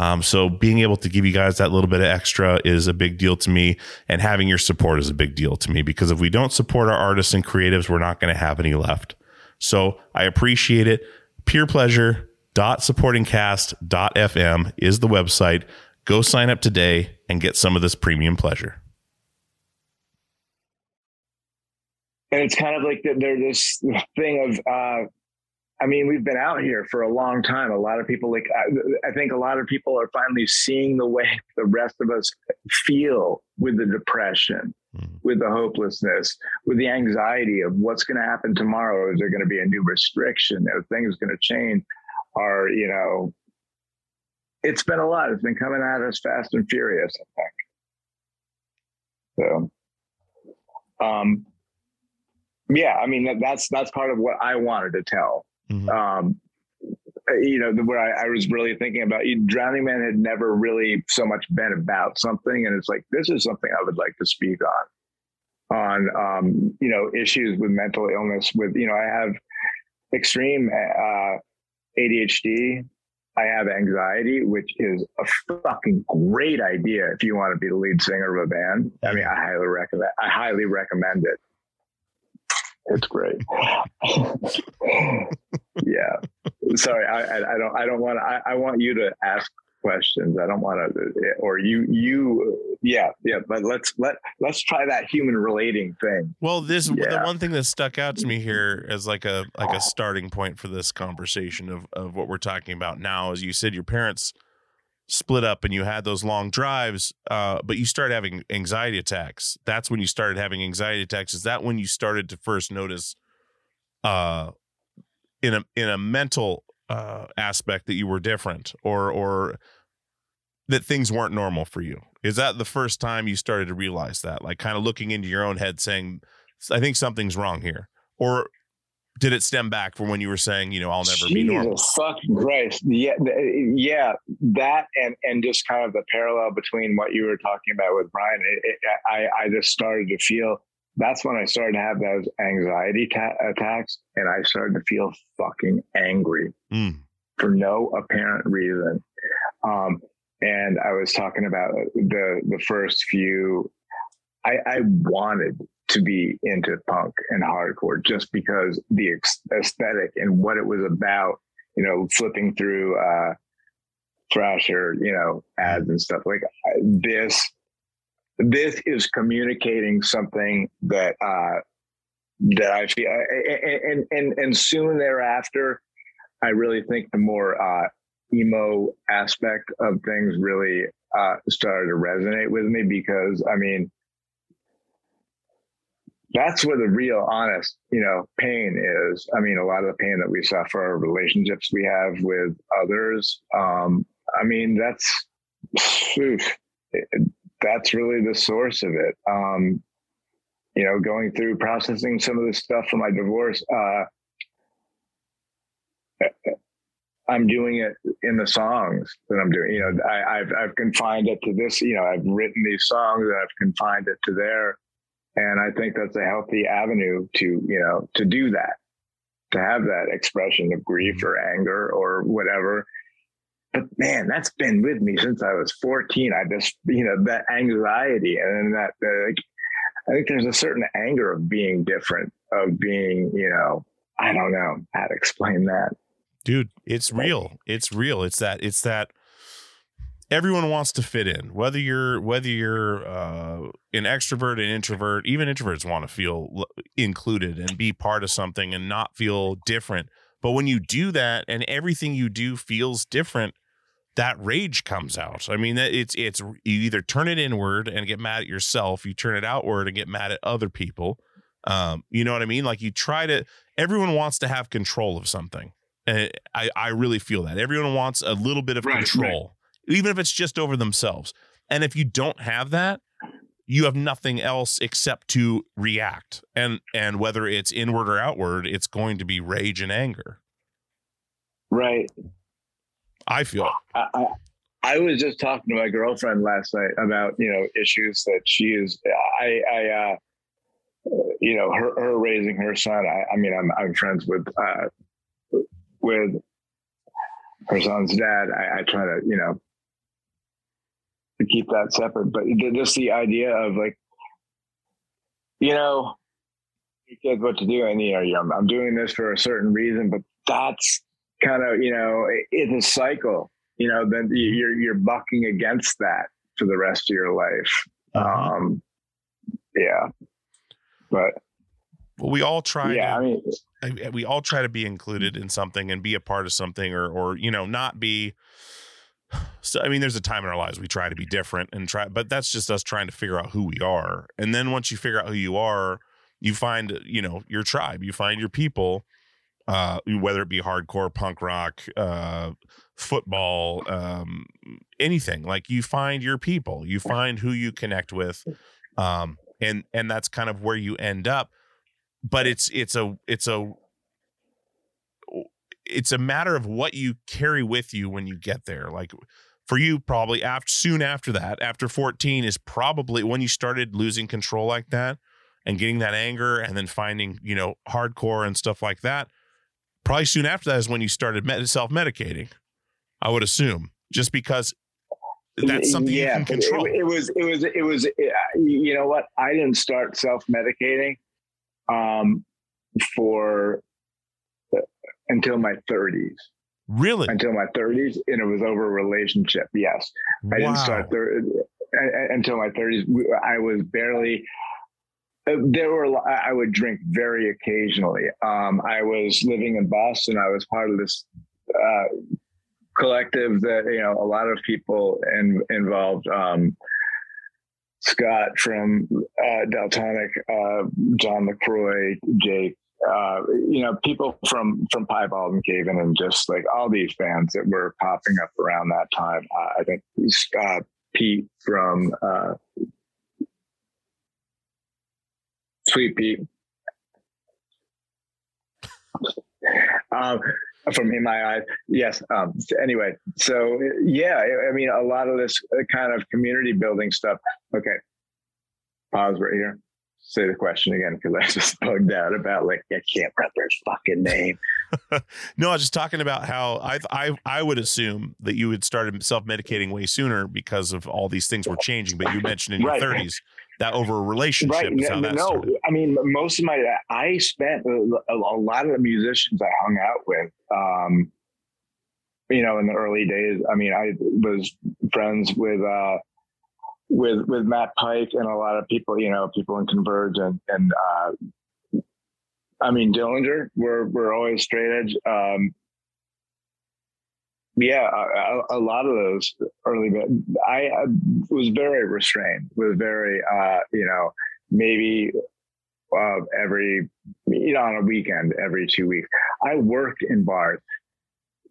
Um, so being able to give you guys that little bit of extra is a big deal to me, and having your support is a big deal to me because if we don't support our artists and creatives, we're not going to have any left. So I appreciate it. Peerpleasure.supportingcast.fm is the website. Go sign up today and get some of this premium pleasure. and it's kind of like that there's this thing of uh i mean we've been out here for a long time. A lot of people like I, I think a lot of people are finally seeing the way the rest of us feel with the depression with the hopelessness with the anxiety of what's going to happen tomorrow. Is there going to be a new restriction? Are things going to change? Are you know it's been a lot. It's been coming at us fast and furious i think. So um yeah i mean that, that's that's part of what i wanted to tell Mhm. um you know where I, I was really thinking about you Drowningman had never really so much been about something and it's like this is something i would like to speak on on um you know issues with mental illness with you know i have extreme uh adhd I have anxiety, which is a fucking great idea if you want to be the lead singer of a band. I mean, I highly recommend. I highly recommend it. It's great. yeah. Sorry, I, I, don't. I don't want. I, I want you to ask questions. I don't want to, or you, you. Yeah, yeah. But let's let let's try that human relating thing. Well, this the one thing that stuck out to me here as like a like a starting point for this conversation of of what we're talking about now is you said your parents split up and you had those long drives, uh, but you started having anxiety attacks. That's when you started having anxiety attacks. Is that when you started to first notice, uh, in a in a mental uh aspect that you were different or or that things weren't normal for you? Is that the first time you started to realize that, like kind of looking into your own head, saying, "I think something's wrong here," or did it stem back from when you were saying, you know, I'll never be normal? Jesus fucking Christ. Yeah, yeah, that and and just kind of the parallel between what you were talking about with Brian. It, it, I I just started to feel. That's when I started to have those anxiety ta- attacks, and I started to feel fucking angry Mm. for no apparent reason. Um, and I was talking about the the first few. I, I wanted to be into punk and hardcore just because the aesthetic and what it was about. You know, flipping through uh, Thrasher, you know, ads and stuff like this. This is communicating something that uh, that I feel, and and and, soon thereafter, I really think the more uh, emo aspect of things really uh, started to resonate with me because I mean, that's where the real honest, you know, pain is. I mean, a lot of the pain that we suffer, relationships we have with others. Um, I mean, that's oof, that's really the source of it. Um, you know, going through processing some of the stuff from my divorce. Uh, I'm doing it in the songs that I'm doing. You know, I, I've I've confined it to this. You know, I've written these songs and I've confined it to there, and I think that's a healthy avenue to you know to do that, to have that expression of grief or anger or whatever. But man, that's been with me since I was 14. I just you know that anxiety and then that like, I think there's a certain anger of being different, of being you know I don't know how to explain that. dude it's real it's real it's that it's that everyone wants to fit in whether you're whether you're uh an extrovert an introvert even introverts want to feel included and be part of something and not feel different. But when you do that and everything you do feels different that rage comes out. I mean that it's it's you either turn it inward and get mad at yourself you turn it outward and get mad at other people. Um you know what i mean? Like you try to everyone wants to have control of something. And I, I really feel that. Everyone wants a little bit of Right, control, even if it's just over themselves. And if you don't have that, you have nothing else except to react. And and whether it's inward or outward, it's going to be rage and anger. Right. I feel. I, I, I was just talking to my girlfriend last night about you know issues that she is. I, I, uh, you know, her, her raising her son. I, I mean, I'm I'm friends with uh, with her son's dad. I, I try to you know to keep that separate, but just the idea of like, you know, you kids what to do, and you know, I'm, I'm doing this for a certain reason, but that's kind of you know, it, it's a cycle you know, then you're you're bucking against that for the rest of your life. Uh-huh. Um, yeah, but Well, we all try. yeah, I mean, I- we all try to be included in something and be a part of something, or or you know, not be. So I mean, there's a time in our lives we try to be different and try, but that's just us trying to figure out who we are. And then once you figure out who you are, you find you know your tribe, you find your people, uh, whether it be hardcore, punk rock, uh, football, um, anything. Like you find your people, you find who you connect with, um, and and that's kind of where you end up. But it's it's a it's a it's a matter of what you carry with you when you get there. Like for you, probably after soon after that, after 14 is probably when you started losing control like that and getting that anger and then finding, you know, hardcore and stuff like that. Probably soon after that is when you started med- self medicating. I would assume, just because that's something you can but it- It, was, it was, it was, uh, you know what? I didn't start self medicating um, for until my 30s. really? Until my 30s, and it was over a relationship. Yes. I didn't start thir- until my 30s. I was barely. uh, There were. I would drink very occasionally. Um, I was living in Boston. I was part of this uh, collective that you know a lot of people in, involved. Um, Scott from uh, Deltonic, uh, John LaCroix, Jake, uh, you know, people from from Piebald and Cave In, and just like all these bands that were popping up around that time. Uh, I think uh, Pete from uh, Sweet Pete. Um, from in my eyes, yes. Um, anyway, so yeah, I- mean, a lot of this uh, kind of community building stuff. Okay, pause right here. Say the question again because I just bugged out about like I can't remember his fucking name. *laughs* No, I was just talking about how I I I would assume that you had started self medicating way sooner because of all these things were changing. But you mentioned in your Right. thirties that over a relationship right? is No, how that no, started. I mean, most of my I spent a, a lot of the musicians I hung out with. Um, you know, in the early days, I mean, I was friends with uh, with with Matt Pike and a lot of people. You know, people in Converge and and uh, I mean Dillinger. We're we're always straight edge. Um, yeah, a, a, lot of those early, but I, I was very restrained. Was very, uh, you know, maybe uh, every, you know, on a weekend, every two weeks. I worked in bars.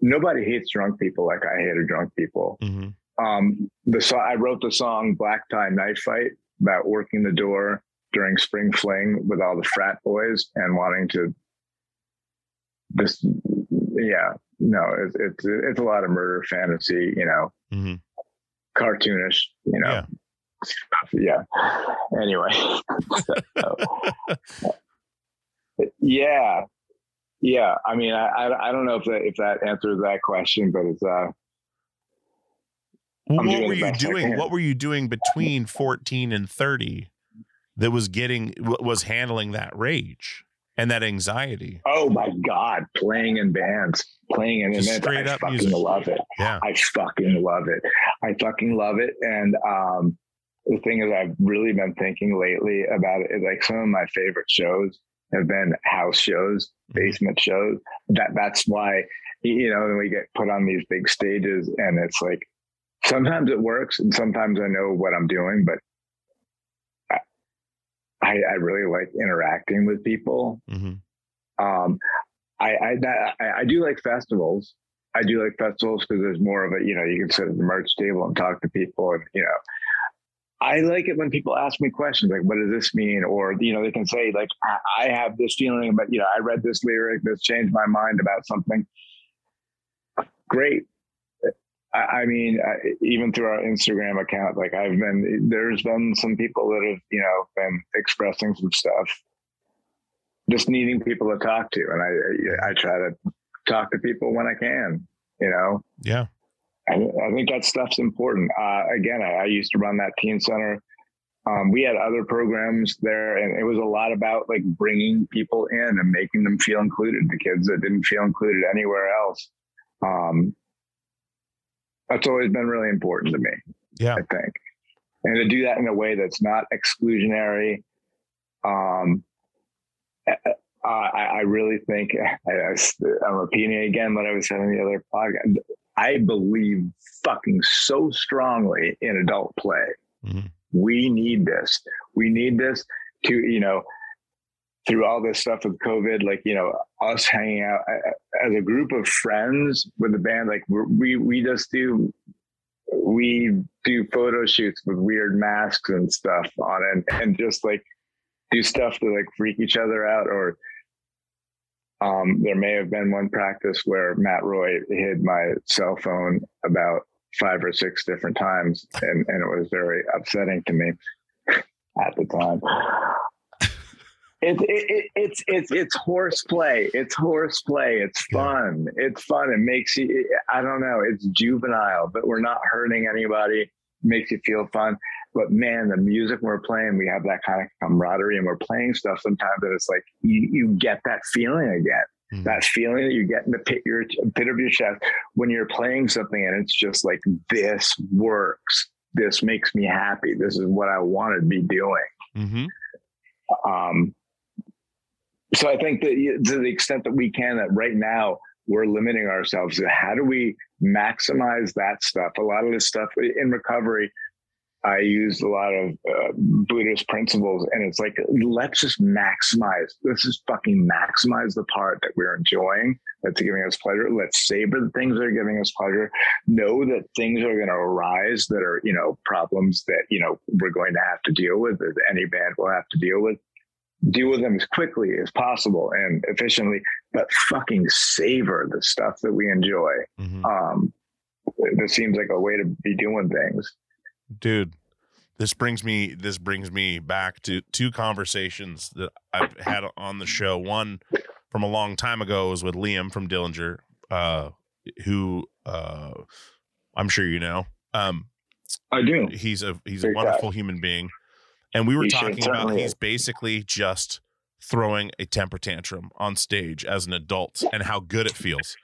Nobody hates drunk people like I hated drunk people. Mhm. Um, the so I wrote the song "Black Tie Night Fight" about working the door during spring fling with all the frat boys and wanting to just, yeah, no, it's it's it's a lot of murder fantasy, you know, Mhm. cartoonish, you know, Yeah. stuff. Yeah. Anyway, So, *laughs* yeah, yeah. I mean, I I, I don't know if that if that answers that question, but it's uh. What were you doing? What were you doing between fourteen and thirty that was getting was handling that rage and that anxiety? Oh my God, playing in bands, playing in Just straight I up fucking music. love it. Yeah. I fucking love it. I fucking love it. And um, the thing is, I've really been thinking lately about it. Is like some of my favorite shows have been house shows, basement shows. That that's why you know when we get put on these big stages, and it's like sometimes it works, and sometimes I know what I'm doing, but. I, I really like interacting with people hmm um, I, I, I I do like festivals. I do like festivals because there's more of a you know you can sit at the merch table and talk to people and you know I like it when people ask me questions like what does this mean or you know they can say like I, I have this feeling but you know I read this lyric this changed my mind about something. Great. I, I mean, I, even through our Instagram account, like I've been, there's been some people that have, you know, been expressing some stuff just needing people to talk to. And I, I try to talk to people when I can, you know, Yeah. I, I think that stuff's important. Uh, again, I, I used to run that teen center. Um, we had other programs there and it was a lot about like bringing people in and making them feel included. The kids that didn't feel included anywhere else. Um, that's always been really important to me. Yeah. I think. And to do that in a way that's not exclusionary. Um, uh, I, I really think *laughs* I, am repeating again what I was saying in the other podcast. I believe fucking so strongly in adult play. Mhm. We need this. We need this to, you know, through all this stuff with COVID, like, you know, us hanging out as a group of friends with the band, like we, we just do, we do photo shoots with weird masks and stuff on it and, and just like do stuff to like freak each other out or, um, there may have been one practice where Matt Roy hid my cell phone about five or six different times, and, and it was very upsetting to me *laughs* at the time. It, It, it, it, it's it's it's horseplay. It's horseplay. It's Yeah. fun. It's fun. It makes you. I don't know. It's juvenile, but we're not hurting anybody. It Makes you feel fun. But man, the music we're playing, we have that kind of camaraderie, and we're playing stuff sometimes that it's like you, you get that feeling again. Mhm. That feeling that you get in the pit, your pit of your chest when you're playing something, and it's just like this works. This makes me happy. This is what I want to be doing. Mhm. Um, so I think that to the extent that we can, that right now we're limiting ourselves how do we maximize that stuff? A lot of this stuff in recovery, I used a lot of uh, Buddhist principles, and it's like let's just maximize. Let's just fucking maximize the part that we're enjoying, that's giving us pleasure. Let's savor the things that are giving us pleasure. Know that things are going to arise that are you know problems that you know we're going to have to deal with. That any band will have to deal with deal with them as quickly as possible and efficiently, but fucking savor the stuff that we enjoy. Mhm. Um, this seems like a way to be doing things. dude this brings me this brings me back to two conversations that i've had on the show one from a long time ago was with liam from dillinger uh who uh i'm sure you know um I do. he's a he's a guy. wonderful human being and we were He talking about he's basically just throwing a temper tantrum on stage as an adult and how good it feels.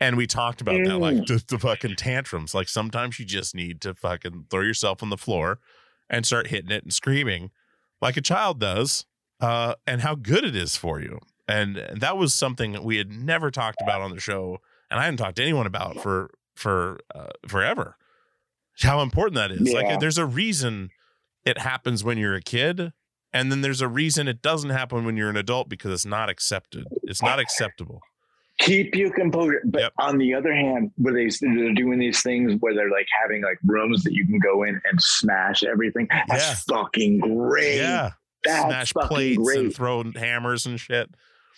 And we talked about that like Mm. the, the fucking tantrums. Like sometimes you just need to fucking throw yourself on the floor and start hitting it and screaming like a child does uh and how good it is for you. And that was something that we had never talked about on the show and i hadn't talked to anyone about for for uh, forever how important that is. Yeah. like there's a reason it happens when you're a kid and then there's a reason it doesn't happen when you're an adult because it's not accepted it's not acceptable Keep your composure. But Yep. on the other hand, where they, they're doing these things where they're like having like rooms that you can go in and smash everything. That's Yeah. fucking great. yeah That's smash plates great. and throw hammers and shit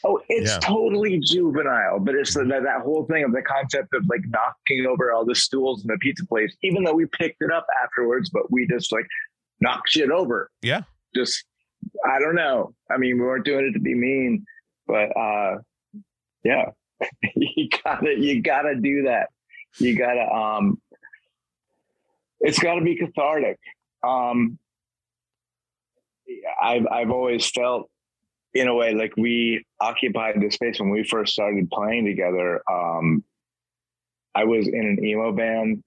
Oh, it's Yeah. totally juvenile, but it's the, that, that whole thing of the concept of like knocking over all the stools in the pizza place, even though we picked it up afterwards, but we just like knock shit over. Yeah. Just, I don't know. I mean, we weren't doing it to be mean, but uh, yeah, *laughs* you gotta, you gotta do that. You gotta, um, it's gotta be cathartic. Um, I've, I've always felt in a way like we occupied the space when we first started playing together um i was in an emo band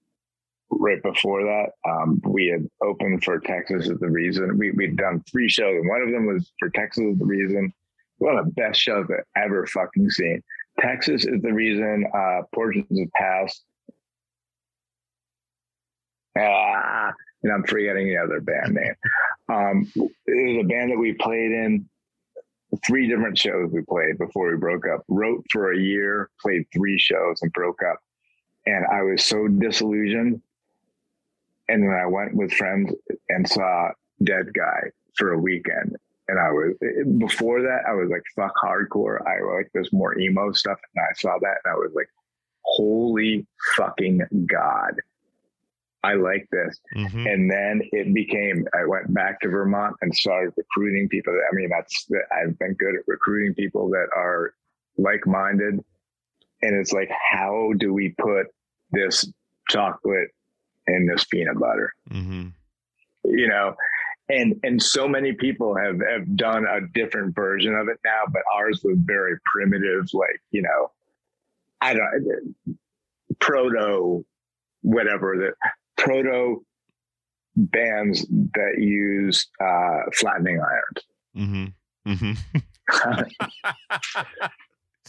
right before that um we had opened for texas is the reason we, we'd done three shows and one of them was for texas is the reason one of the best shows i've ever fucking seen texas is the reason uh portraits of past ah, and i'm forgetting the other band name um it was a band that we played in three different shows we played before we broke up. Wrote for a year, played three shows, and broke up. And I was so disillusioned. And then I went with friends and saw Dead Guy for a weekend. And I was before that, I was like, fuck hardcore. I like this more emo stuff. And I saw that and I was like, holy fucking God. I like this. Mhm. And then it became, I went back to Vermont and started recruiting people. I mean, that's, that I've been good at recruiting people that are like minded. And it's like, how do we put this chocolate in this peanut butter? Mm-hmm. You know? And and so many people have have done a different version of it now, but ours was very primitive, like, you know, I don't proto whatever that proto bands that use uh, flattening irons. Mhm. Mm-hmm. *laughs*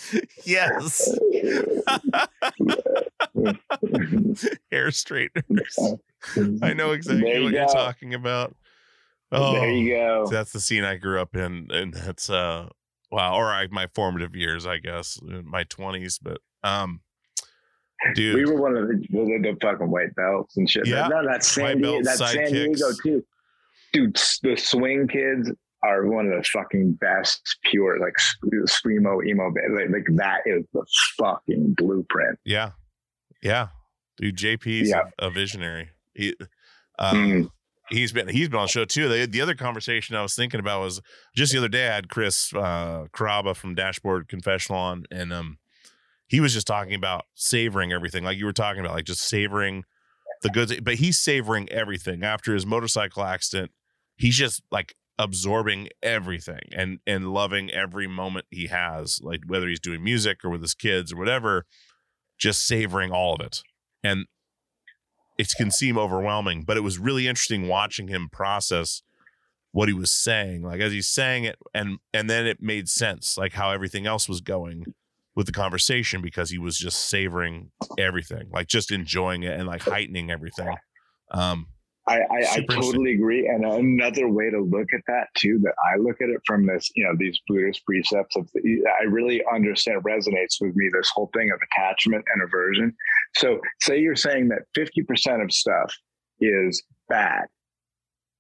*laughs* yes. *laughs* *laughs* Hair straighteners. I know exactly you what you're talking about. Oh, there you go. that's the scene I grew up in, and that's uh, wow, or I, my formative years, I guess, in my twenties. But um, dude, We were one of the, the, the fucking white belts and shit. Yeah. No, that's San Diego. That's San Diego too. Dude, the swing kids are one of the fucking best pure like sc- screamo emo. Like, like that is the fucking blueprint. yeah, yeah, dude, JP's Yeah. a, visionary. He, uh, Mm. he's been he's been on the show too. The, the other conversation I was thinking about was just the other day. I had Chris uh, Carrabba from Dashboard Confessional on, and um, he was just talking about savoring everything, like you were talking about, like just savoring the goods. But he's savoring everything after his motorcycle accident. He's just like absorbing everything and and loving every moment he has, like whether he's doing music or with his kids or whatever, just savoring all of it. And it can seem overwhelming, but it was really interesting watching him process what he was saying. Like as he's saying it, and and then it made sense, like how everything else was going with the conversation because he was just savoring everything, like just enjoying it and like heightening everything. Um, I, I, I totally agree. And another way to look at that too, that I look at it from this, you know, these Buddhist precepts of, the, I really understand resonates with me this whole thing of attachment and aversion. So, say you're saying that 50% of stuff is bad,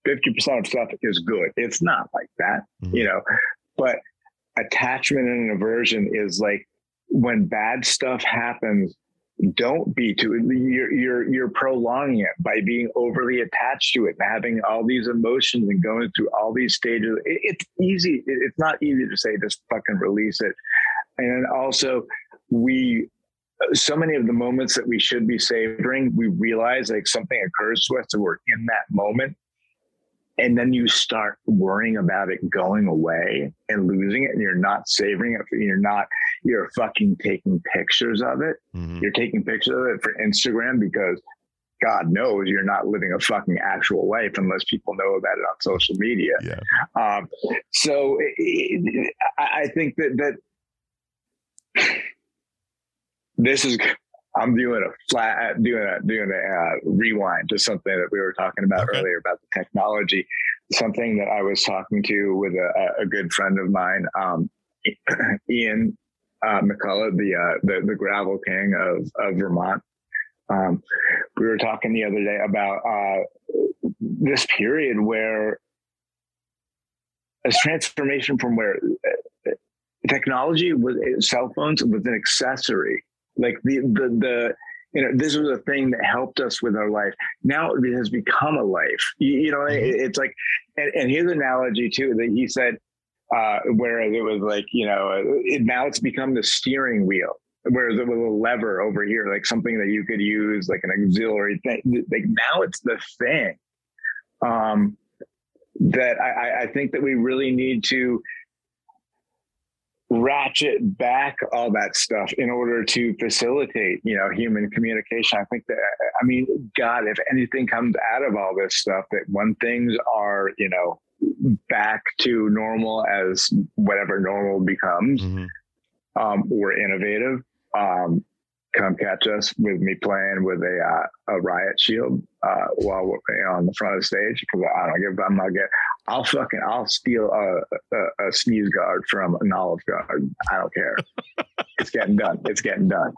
50% of stuff is good. It's not like that, Mhm. you know, but attachment and aversion is like when bad stuff happens, don't be too you're you're you're prolonging it by being overly attached to it and having all these emotions and going through all these stages. It, it's easy it, it's not easy to say just fucking release it. And also we so many of the moments that we should be savoring we realize like something occurs to us and we're in that moment and then you start worrying about it going away and losing it and you're not savoring it you're not you're fucking taking pictures of it mhm. you're taking pictures of it for Instagram because God knows you're not living a fucking actual life unless people know about it on social media. Yeah. Um, so it, it, I I think that that this is I'm doing a flat doing a doing a uh, rewind to something that we were talking about Okay. earlier about the technology. Something that I was talking to with a, a good friend of mine, um, *clears throat* Ian uh, McCullough, the, uh, the the gravel king of of Vermont. Um, we were talking the other day about uh, this period where a transformation from where uh, technology was cell phones was an accessory, like the the the you know this was a thing that helped us with our life. Now it has become a life. You, you know, it, it's like, and, and his analogy too that he said uh, whereas it was like you know it, now it's become the steering wheel whereas it was a lever over here like something that you could use like an auxiliary thing like now it's the thing um, that I, I- I think that we really need to ratchet back all that stuff in order to facilitate you know human communication i think that i mean god if anything comes out of all this stuff that when things are you know back to normal as whatever normal becomes Mhm. um, we're innovative um, come catch us with me playing with a uh, a riot shield uh, while we're you know, on the front of the stage because I don't give I'm not get I'll fucking I'll steal a, a, a sneeze guard from an olive guard. I don't care. *laughs* It's getting done. It's getting done.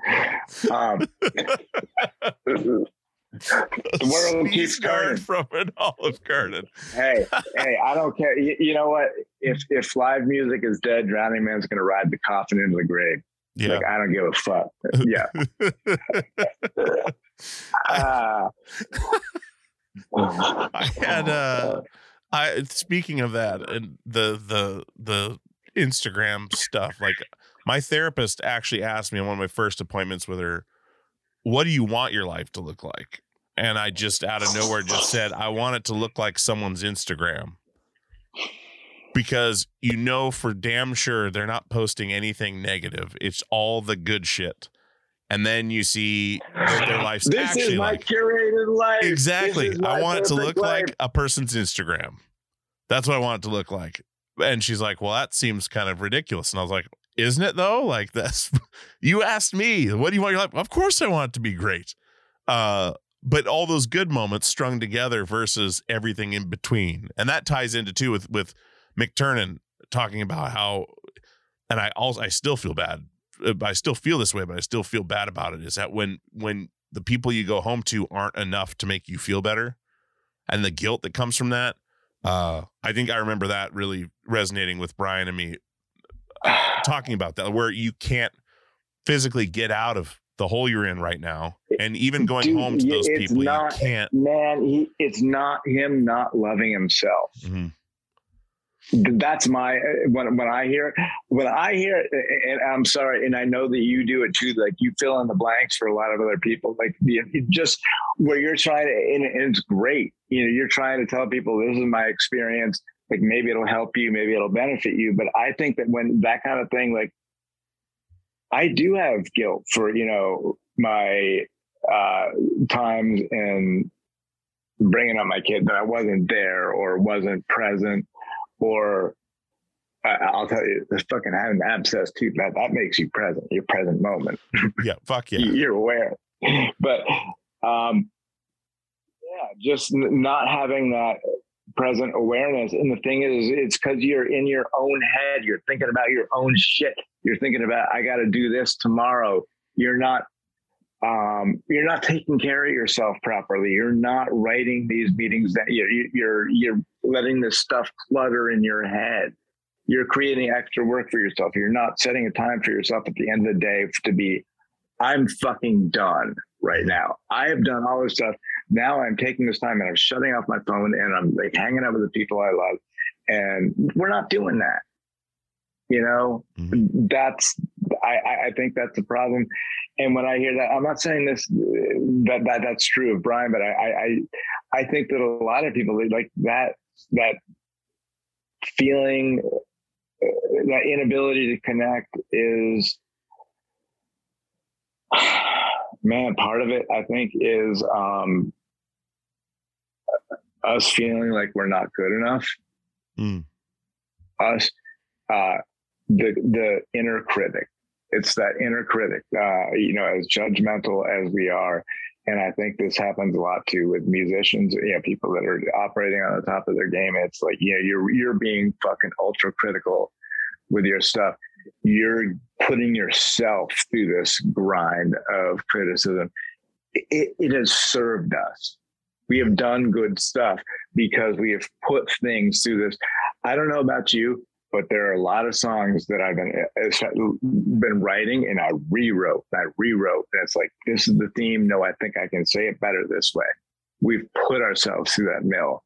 Um, *laughs* the world Sneeze keeps guard turning. from an Olive Garden. hey *laughs* hey I don't care. You, you know what? If if live music is dead Drowningman's gonna ride the coffin into the grave Yeah. like I don't give a fuck yeah Ah. *laughs* I had uh I speaking of that and the the the Instagram stuff, like my therapist actually asked me on one of my first appointments with her, what do you want your life to look like? And I just out of nowhere just said, I want it to look like someone's Instagram. Because you know for damn sure they're not posting anything negative. It's all the good shit. And then you see their life's this actually is my like. curated life. Exactly. I want it to look life. like a person's Instagram. That's what I want it to look like. And she's like, Well, that seems kind of ridiculous. And I was like, Isn't it though? Like that's *laughs* you asked me, what do you want your life? Of course I want it to be great. Uh, but all those good moments strung together versus everything in between. And that ties into too with with McTernan talking about how and I also I still feel bad. uh, I still feel this way, but I still feel bad about it. Is that when when the people you go home to aren't enough to make you feel better, and the guilt that comes from that. Uh, I think I remember that really resonating with Brian and me uh, *sighs* talking about that, where you can't physically get out of the hole you're in right now, and even going Dude, home to those it's people, not- you can't. Man, he, it's not him not loving himself. Mhm. That's my when when I hear. When I hear and I'm sorry and I know that you do it too like you fill in the blanks for a lot of other people like just where you're trying to and it's great you know you're trying to tell people this is my experience like maybe it'll help you maybe it'll benefit you but I think that when that kind of thing like I do have guilt for you know my uh times and bringing up my kid that I wasn't there or wasn't present or I, I'll tell you, this fucking having an abscess tooth that that makes you present, your present moment. *laughs* Yeah, fuck yeah. You- You're aware, but um, yeah, just not having that present awareness. And the thing is, it's because you're in your own head. You're thinking about your own shit. You're thinking about I got to do this tomorrow. You're not um, you're not taking care of yourself properly. You're not writing these meetings that you're, you're, you're letting this stuff clutter in your head. You're creating extra work for yourself. You're not setting a time for yourself at the end of the day to be, I'm fucking done right now. I have done all this stuff. Now I'm taking this time and I'm shutting off my phone and I'm like hanging out with the people I love. And we're not doing that. You know, Mhm. that's I, I- I think that's the problem. And when I hear that, I'm not saying this that that that's true of Brian, but I I I, I think that a lot of people like that that feeling that inability to connect is *sighs* man part of it i think is um us feeling like we're not good enough Mm. us uh the the inner critic it's that inner critic uh you know as judgmental as we are and i think this happens a lot too with musicians you know people that are operating on the top of their game. It's like you know you're you're being fucking ultra critical with your stuff. You're putting yourself through this grind of criticism. It, it has served us. We have done good stuff because we have put things through this. I don't know about you but there are a lot of songs that I've been uh, been writing and I rewrote. I rewrote, and it's like this is the theme. No, I think I can say it better this way. We've put ourselves through that mill,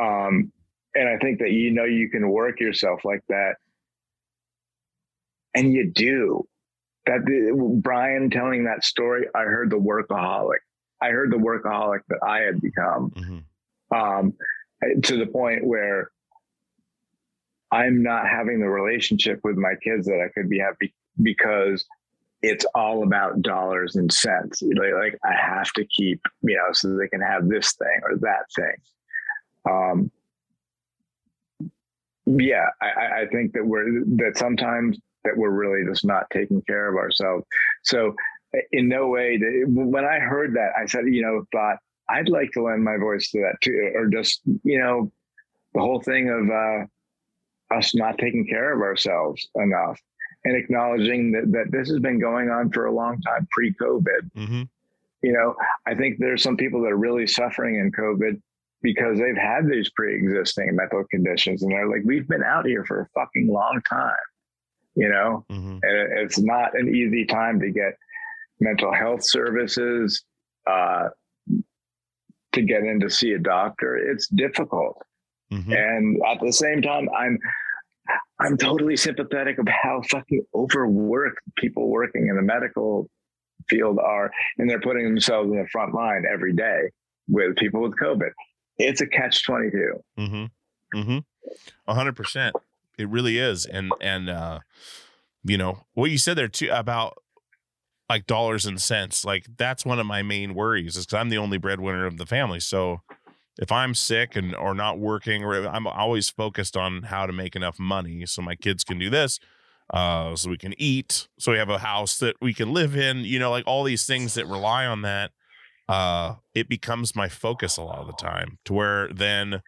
um, and I think that you know you can work yourself like that, and you do. That Brian telling that story, I heard the workaholic. I heard the workaholic that I had become Mhm. um, to the point where I'm not having the relationship with my kids that I could be happy because it's all about dollars and cents. Like, like I have to keep, you know, so they can have this thing or that thing. Um, yeah, I, I- think that we're that sometimes that we're really just not taking care of ourselves. So, in no way, when I heard that, I said, you know, thought I'd like to lend my voice to that too, or just, you know, the whole thing of uh, us not taking care of ourselves enough and acknowledging that, that this has been going on for a long time pre COVID. Mhm. You know, I think there's some people that are really suffering in COVID because they've had these pre existing mental conditions and they're like, we've been out here for a fucking long time, you know, Mhm. and it's not an easy time to get mental health services, uh, to get in to see a doctor. It's difficult. Mhm. And at the same time, I'm I'm totally sympathetic of how fucking overworked people working in the medical field are, and they're putting themselves in the front line every day with people with COVID. It's a catch twenty two. Mm-hmm. Mm-hmm. Hundred percent. It really is. And and uh, you know, what you said there too about like dollars and cents, like that's one of my main worries is because I'm the only breadwinner of the family. So if I'm sick and or not working, or I'm always focused on how to make enough money so my kids can do this, uh, so we can eat, so we have a house that we can live in, you know, like all these things that rely on that. Uh, it becomes my focus a lot of the time to where then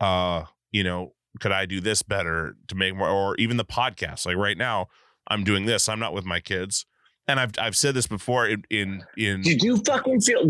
uh you know could i do this better to make more or even the podcast like right now i'm doing this i'm not with my kids and I've I've said this before in in in Did you fucking feel?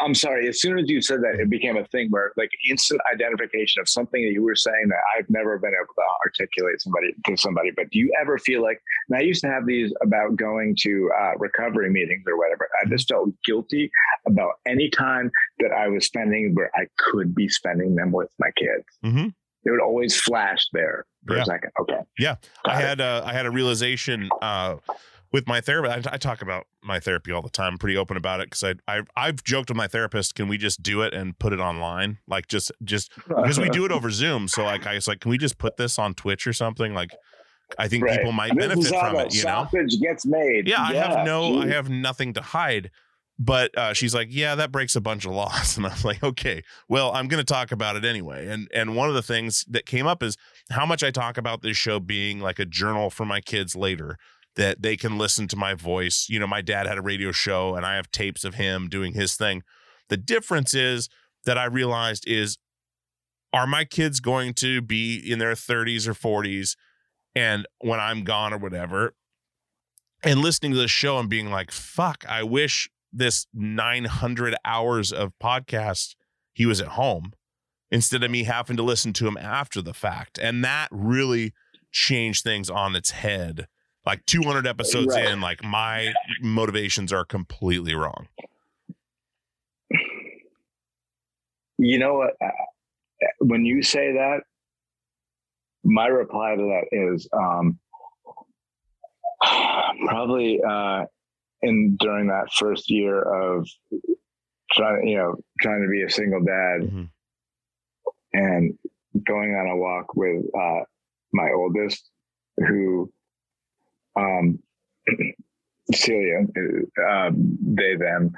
I'm sorry. As soon as you said that, it became a thing where like instant identification of something that you were saying that I've never been able to articulate somebody to somebody. But do you ever feel like? And I used to have these about going to uh, recovery meetings or whatever. I just felt guilty about any time that I was spending where I could be spending them with my kids. Mhm. It would always flash there for Yeah. a second. Okay. Yeah, I it. had a, I had a realization uh, with my therapist. I, I talk about my therapy all the time. I'm pretty open about it because I, I I've joked with my therapist. Can we just do it and put it online? Like just just because we *laughs* do it over Zoom. So like I was like, can we just put this on Twitch or something? Like I think Right. people might benefit from it. You know? gets made. Yeah, I have no, I have nothing to hide. But uh, she's like, yeah, that breaks a bunch of laws, *laughs* and I'm like, okay, well, I'm going to talk about it anyway. And and one of the things that came up is how much I talk about this show being like a journal for my kids later that they can listen to my voice. You know, my dad had a radio show, and I have tapes of him doing his thing. The difference is that I realized is, are my kids going to be in their 30s or 40s, and when I'm gone or whatever, and listening to the show and being like, fuck, I wish this 900 hours of podcast he was at home instead of me having to listen to him after the fact. And that really changed things on its head. Like 200 episodes Right. in, like my motivations are completely wrong. You know what? Uh, When you say that, my reply to that is um, *sighs* probably uh, in during that first year of trying, you know, trying to be a single dad Mhm. and going on a walk with uh, my oldest, who, um, *clears throat* Celia, uh, um, they them,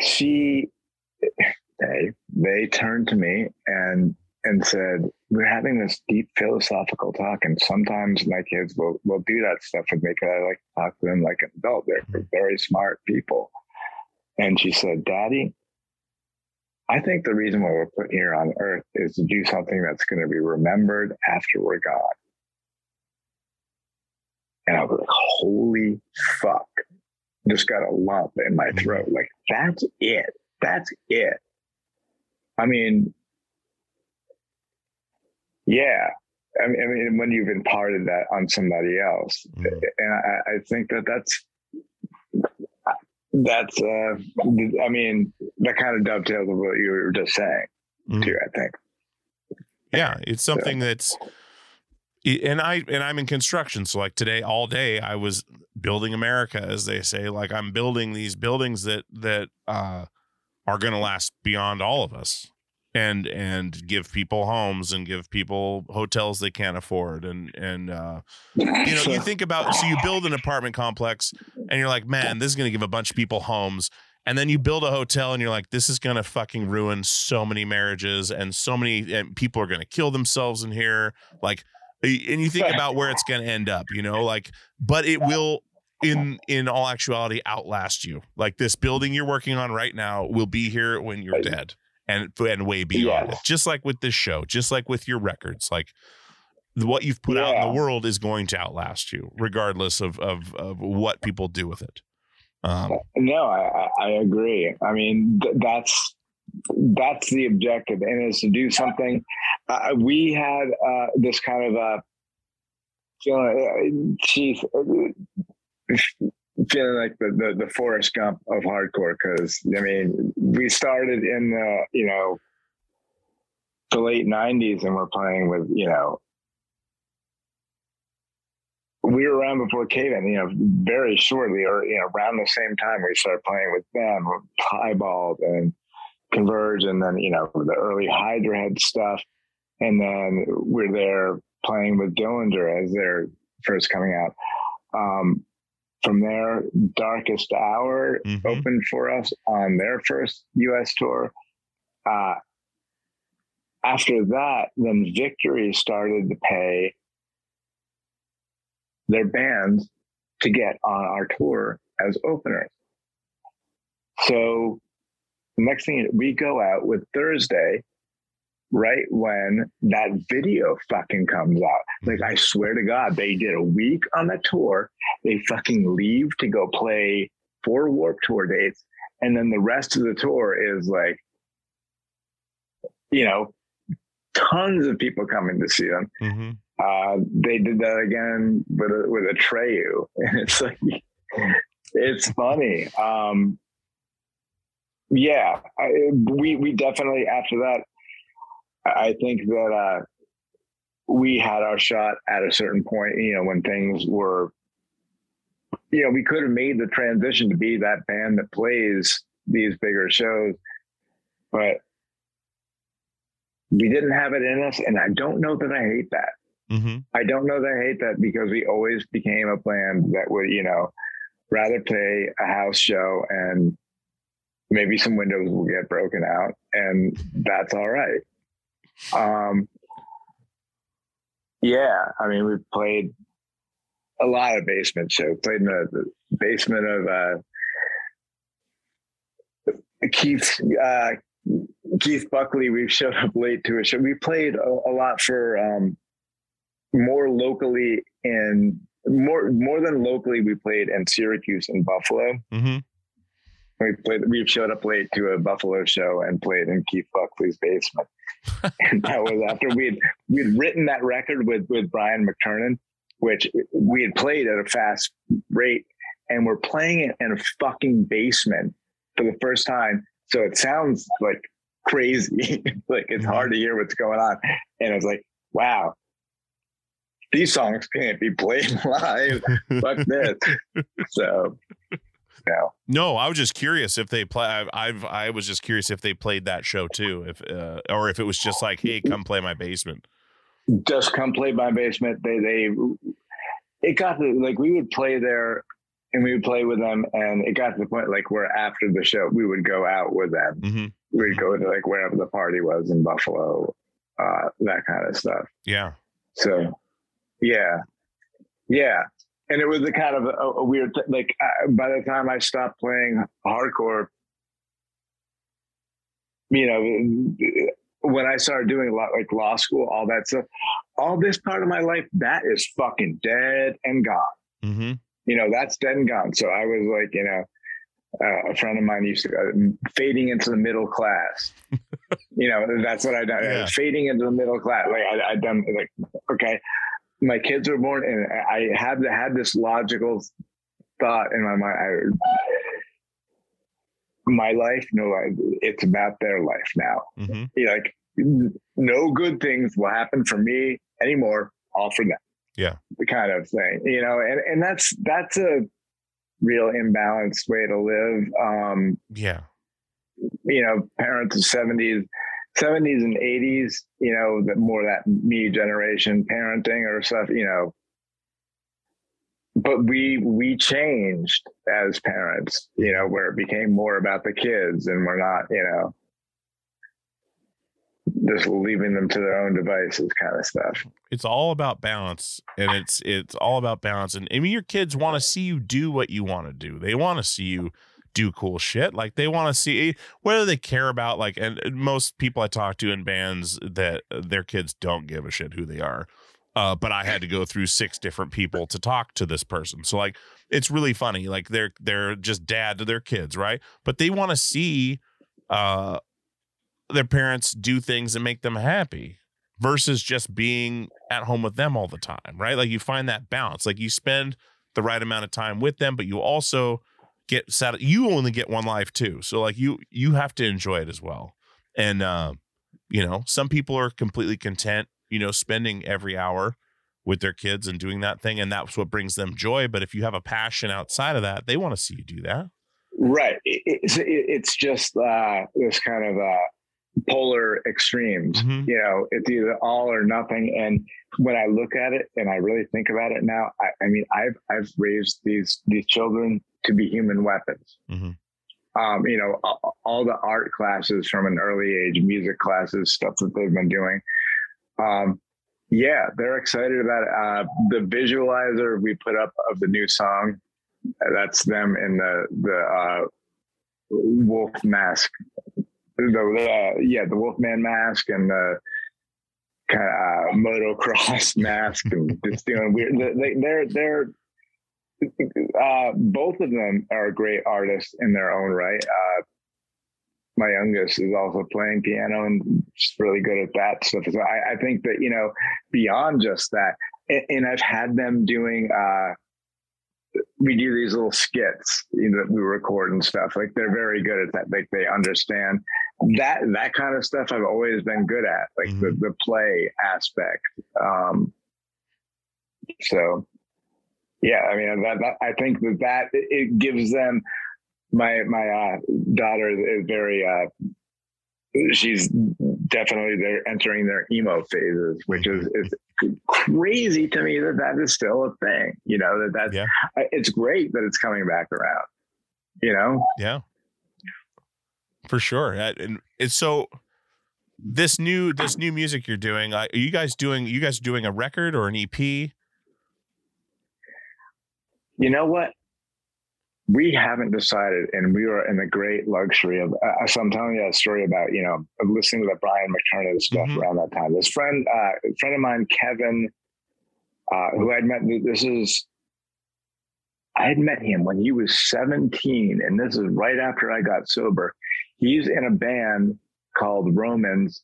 she they they turned to me and and said we're having this deep philosophical talk and sometimes my kids will will do that stuff with me because i like to talk to them like an adult. They're very smart people. And she said daddy i think the reason why we're put here on earth is to do something that's going to be remembered after we're gone and i was like holy fuck just got a lump in my throat like that's it that's it I mean, yeah. I mean, I mean, when you've imparted that on somebody else, Mhm. and I, I think that that's that's. Uh, I mean, that kind of dovetails with what you were just saying Mhm. too. I think. Yeah, it's something that's and I and I'm in construction, so like today all day I was building America as they say, like I'm building these buildings that that uh are going to last beyond all of us and and give people homes and give people hotels they can't afford. And and uh you know you *laughs* think about so you build an apartment complex and you're like man this is going to give a bunch of people homes. And then you build a hotel and you're like this is going to fucking ruin so many marriages and so many and people are going to kill themselves in here. Like and you think about where it's going to end up you know like but it will in in all actuality outlast you. Like this building you're working on right now will be here when you're dead and and way beyond it. Just like with this show just like with your records like what you've put out in the world is going to outlast you regardless of of, of what people do with it. Um No, I, I- I agree. I mean, th- that's that's the objective, and is to do something. Uh, we had uh, this kind of uh, feeling, uh, chief, uh, feeling like the, the the Forrest Gump of hardcore. Because I mean, we started in the you know the late '90s, and we're playing with you know we were around before Cave In, you know, very shortly or, you know, around the same time we started playing with them, Piebald and Converge, and then, you know, the early Hydra Head stuff. And then we're there playing with Dillinger as they're first coming out. Um, from there, Darkest Hour Mhm. opened for us on their first US tour. Uh, after that, then Victory started to pay their bands to get on our tour as openers. So next thing we go out with Thursday, right when that video fucking comes out. Like I swear to God, they did a week on the tour they fucking leave to go play four Warped Tour dates, and then the rest of the tour is like, you know, tons of people coming to see them. hmm Uh, they did that again with a, with Atreyu, and *laughs* it's like it's funny. Um, yeah, I, we we definitely after that, I think that uh, we had our shot at a certain point. You know, when things were, you know, we could have made the transition to be that band that plays these bigger shows, but we didn't have it in us, and I don't know that I hate that. hmm I don't know that I hate that because we always became a band that would, you know, rather play a house show and maybe some windows will get broken out and that's all right. Um, yeah, I mean, we played a lot of basement shows, played in the, basement of, uh, Keith, uh, Keith Buckley, We've showed up late to a show. We played a, a lot for, um, more locally in more more than locally we played in Syracuse and Buffalo. hmm We played we showed up late to a Buffalo show and played in Keith Buckley's basement. *laughs* and that was after we'd we had written that record with with Brian McTernan, which we had played at a fast rate and we're playing it in a fucking basement for the first time. So it sounds like crazy. *laughs* like it's hard to hear what's going on. And I was like, wow, these songs can't be played *laughs* live. Fuck this. So, No, I was just curious if they play. I- I've I was just curious if they played that show too, if uh, or if it was just like, hey, come play my basement. Just come play my basement. They, they, it got to like we would play there and we would play with them. And it got to the point like where after the show, we would go out with them. hmm We'd go to like wherever the party was in Buffalo, uh, that kind of stuff. Yeah. So, yeah, yeah, and it was a kind of a, a weird th- like. Uh, by the time I stopped playing hardcore, you know, when I started doing a lot like law school, all that stuff, all this part of my life that is fucking dead and gone. hmm You know, that's dead and gone. So I was like, you know. Uh, a friend of mine used to go fading into the middle class. *laughs* you know, that's what I done. Yeah. Fading into the middle class. Like I, I done like, okay, my kids were born and I had had this logical thought in my mind. I, my life, no, I, it's about their life now. hmm You know, like no good things will happen for me anymore, all for them. Yeah. The kind of thing, you know, and, and that's, that's a real imbalanced way to live. Um, Yeah. you know, parents of seventies, seventies and eighties, you know, more that me generation parenting or stuff, you know. But we we changed as parents, you know, where it became more about the kids and we're not, you know, just leaving them to their own devices kind of stuff. It's all about balance, and it's it's all about balance. And I mean, your kids want to see you do what you want to do. They want to see you do cool shit. Like they want to see whether they care about like. And most people I talk to in bands that their kids don't give a shit who they are. Uh, but I had to go through six different people to talk to this person. So like, it's really funny. Like they're they're just dad to their kids, right? But they want to see uh their parents do things that make them happy versus just being at home with them all the time, right? Like you find that balance. Like you spend the right amount of time with them, but you also get sat you only get one life too. So like you you have to enjoy it as well. And uh, you know, some people are completely content, you know, spending every hour with their kids and doing that thing and that's what brings them joy, but if you have a passion outside of that, they want to see you do that. Right. It, it's, it, it's just uh, this kind of uh, polar extremes. Mhm. You know, it's either all or nothing. And when I look at it and I really think about it now, I, I mean, I've I've raised these these children to be human weapons. Mhm. Um, you know, all, all the art classes from an early age, music classes, stuff that they've been doing. Um, yeah, they're excited about it. Uh, the visualizer we put up of the new song, that's them in the the uh, wolf mask the uh, yeah the Wolfman mask and the kind of uh, motocross *laughs* mask and just doing weird. They, they're they're uh, both of them are great artists in their own right. Uh, my youngest is also playing piano and she's really good at that stuff. So I, I think that you know beyond just that, and, and I've had them doing. Uh, we do these little skits you know, that we record and stuff. Like they're very good at that. Like they understand that that kind of stuff. I've always been good at, like the Mhm. the play aspect. Um, so yeah, I mean that, that I think that that it- it gives them. My my uh, daughter is very. Uh, she's definitely they're entering their emo phases, which is is crazy to me that that is still a thing. You know that that's Yeah. It's great that it's coming back around. You know, Yeah. For sure. Uh, And it's so this new this new music you're doing, are you guys doing you guys doing a record or an EP? you know what? We haven't decided, and we were in the great luxury of. Uh, so I'm telling you a story about you know of listening to the Brian McTernan stuff Mhm. around that time. This friend, uh, a friend of mine, Kevin, uh, who I'd met. This is. I had met him when he was 17, and this is right after I got sober. He's in a band called Romans.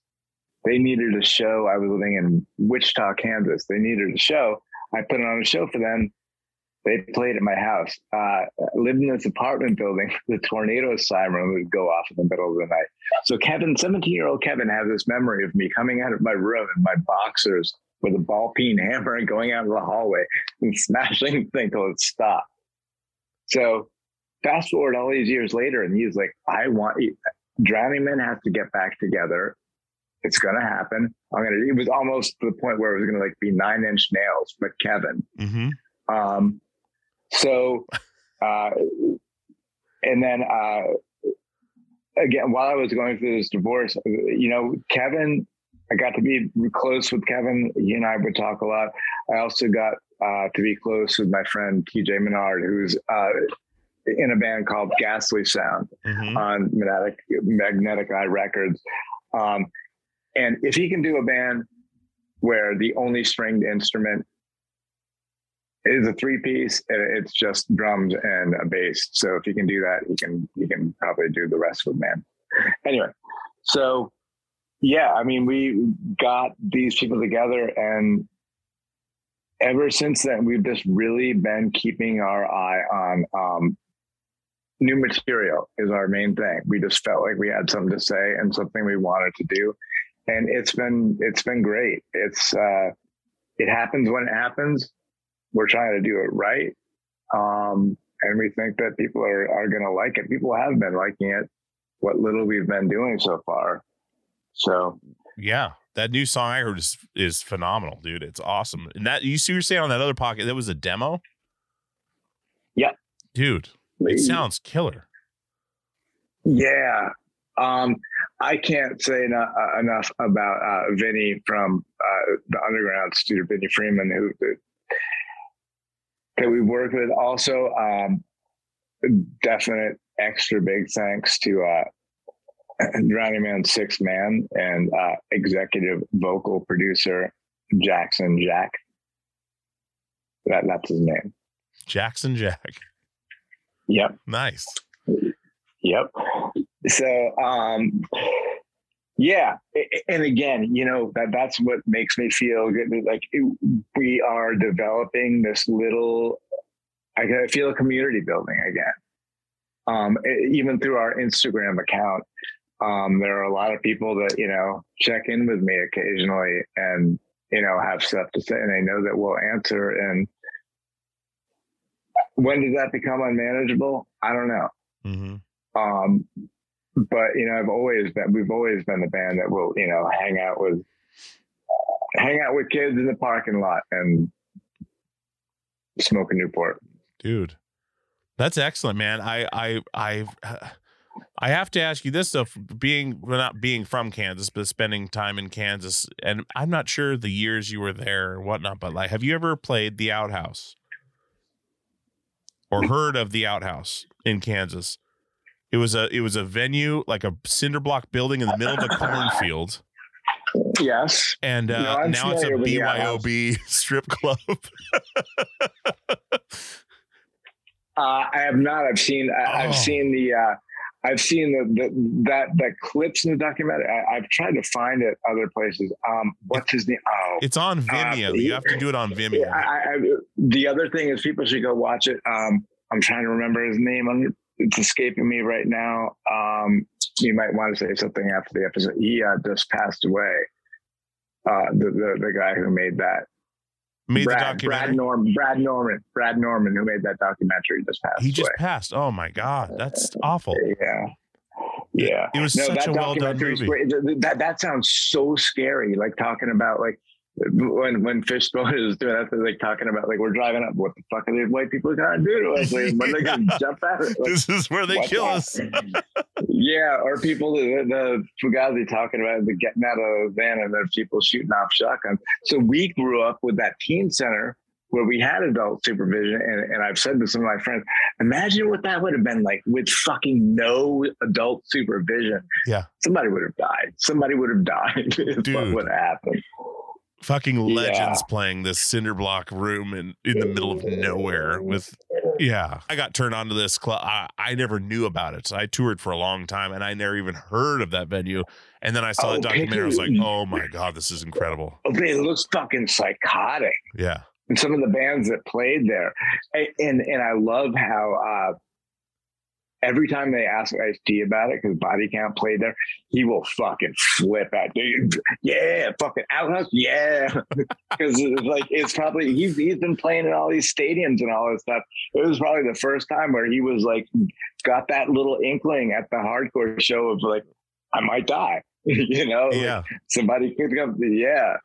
They needed a show. I was living in Wichita, Kansas. They needed a show. I put on a show for them. They played at my house. Uh, lived in this apartment building. *laughs* The tornado siren would go off in the middle of the night. So Kevin, 17 year old Kevin, has this memory of me coming out of my room in my boxers with a ball peen hammer and going out of the hallway and *laughs* smashing the thing till it stopped. So fast forward all these years later, and he's like, I want Drowningman has to get back together. It's gonna happen. I'm gonna. It was almost to the point where it was gonna like be nine inch nails, but Kevin. Mm-hmm. Um, so, uh, and then uh, again, while I was going through this divorce, you know, Kevin, I got to be close with Kevin. He and I would talk a lot. I also got uh, to be close with my friend TJ Menard, who's uh, in a band called Ghastly Sound Mm-hmm. on Magnetic Magnetic Eye Records. Um, and if he can do a band where the only stringed instrument is a three piece, and it's just drums and a bass. So if you can do that, you can you can probably do the rest with man. Anyway, so yeah, I mean, we got these people together, and ever since then, we've just really been keeping our eye on um, new material is our main thing. We just felt like we had something to say and something we wanted to do, and it's been it's been great. It's uh, it happens when it happens. We're trying to do it right, um, and we think that people are are going to like it. People have been liking it. What little we've been doing so far. So Yeah. That new song I heard is is phenomenal, dude. It's awesome. And that you see you're saying on that other pocket, that was a demo? Yeah. Dude, it sounds killer. Yeah. Um, I can't say uh, enough about uh, Vinny from uh, the Underground Studio, Vinny Freeman, who that we work with. Also, um, definite extra big thanks to uh, Drowningman Six Man and uh, executive vocal producer Jackson Jack. That that's his name. Jackson Jack. Yep. Nice. Yep. So, um, yeah, and again, you know that that's what makes me feel good. Like it, we are developing this little. I feel a community building again. Um, even through our Instagram account, um, there are a lot of people that you know check in with me occasionally, and you know have stuff to say, and they know that we'll answer. And when does that become unmanageable? I don't know. Mm-hmm. Um, but you know, I've always been, we've always been the band that will, you know, hang out with, uh, hang out with kids in the parking lot and smoke a Newport. dude that's excellent man. I i i i have to ask you this though being not being from kansas but spending time in kansas and i'm not sure the years you were there or whatnot but like have you ever played the outhouse? Or heard of the outhouse in kansas it was a it was a venue like a cinder block building in the middle of a *laughs* cornfield Yes. and uh, I'm now it's a familiar with the outhouse. byob *laughs* strip club Uh, I have not. I've seen. I, Oh. I've seen the. Uh, I've seen the, the that that clips in the documentary. I, I've tried to find it other places. Um, what's his name? Oh, It's on Vimeo. you have to do it on Vimeo. I, I, the other thing is people should go watch it. Um, I'm trying to remember his name. It's escaping me right now. Um, you might want to say something after the episode. He uh, just passed away. Uh, the, the the guy who made that Made the Brad, documentary. Brad Norman, Brad Norman, Brad Norman, who made that documentary, just passed he just away. passed. Oh my god, that's awful. Yeah. Yeah. It was such a well done movie. great. Th- th- That that sounds so scary. Like talking about like when when Fishbone *laughs* is doing that, they're like talking about like we're driving up. What the fuck are these white people gonna do to us? Like, when they gonna *laughs* jump at it? Like, This is where they kill the- us. *laughs* yeah, or people the, the Fugazi talking about the getting out of the van and there's people shooting off shotguns. So we grew up with that teen center where we had adult supervision, and, and I've said to some of my friends, imagine what that would have been like with fucking no adult supervision. Yeah. somebody would have died. Somebody would have died. is what would have happened? Fucking Yeah. legends playing this cinder block room in in the middle of nowhere with. *laughs* Yeah, I got turned on to this club. I, I never knew about it. So I toured for a long time, and I never even heard of that venue. And then I saw Oh, the documentary. I was like, "Oh my god, this is incredible!" okay It looks fucking psychotic. Yeah, and some of the bands that played there. And and, and I love how uh, every time they ask Ice T about it, because Body Count played there, he will fucking flip at dude. Yeah, fucking outhouse, yeah. *laughs* Because it's like it's probably he's he's been playing in all these stadiums and all this stuff. It was probably the first time where he was like got that little inkling at the hardcore show of like, I might die. *laughs* you know, Like, yeah, somebody could come. Yeah,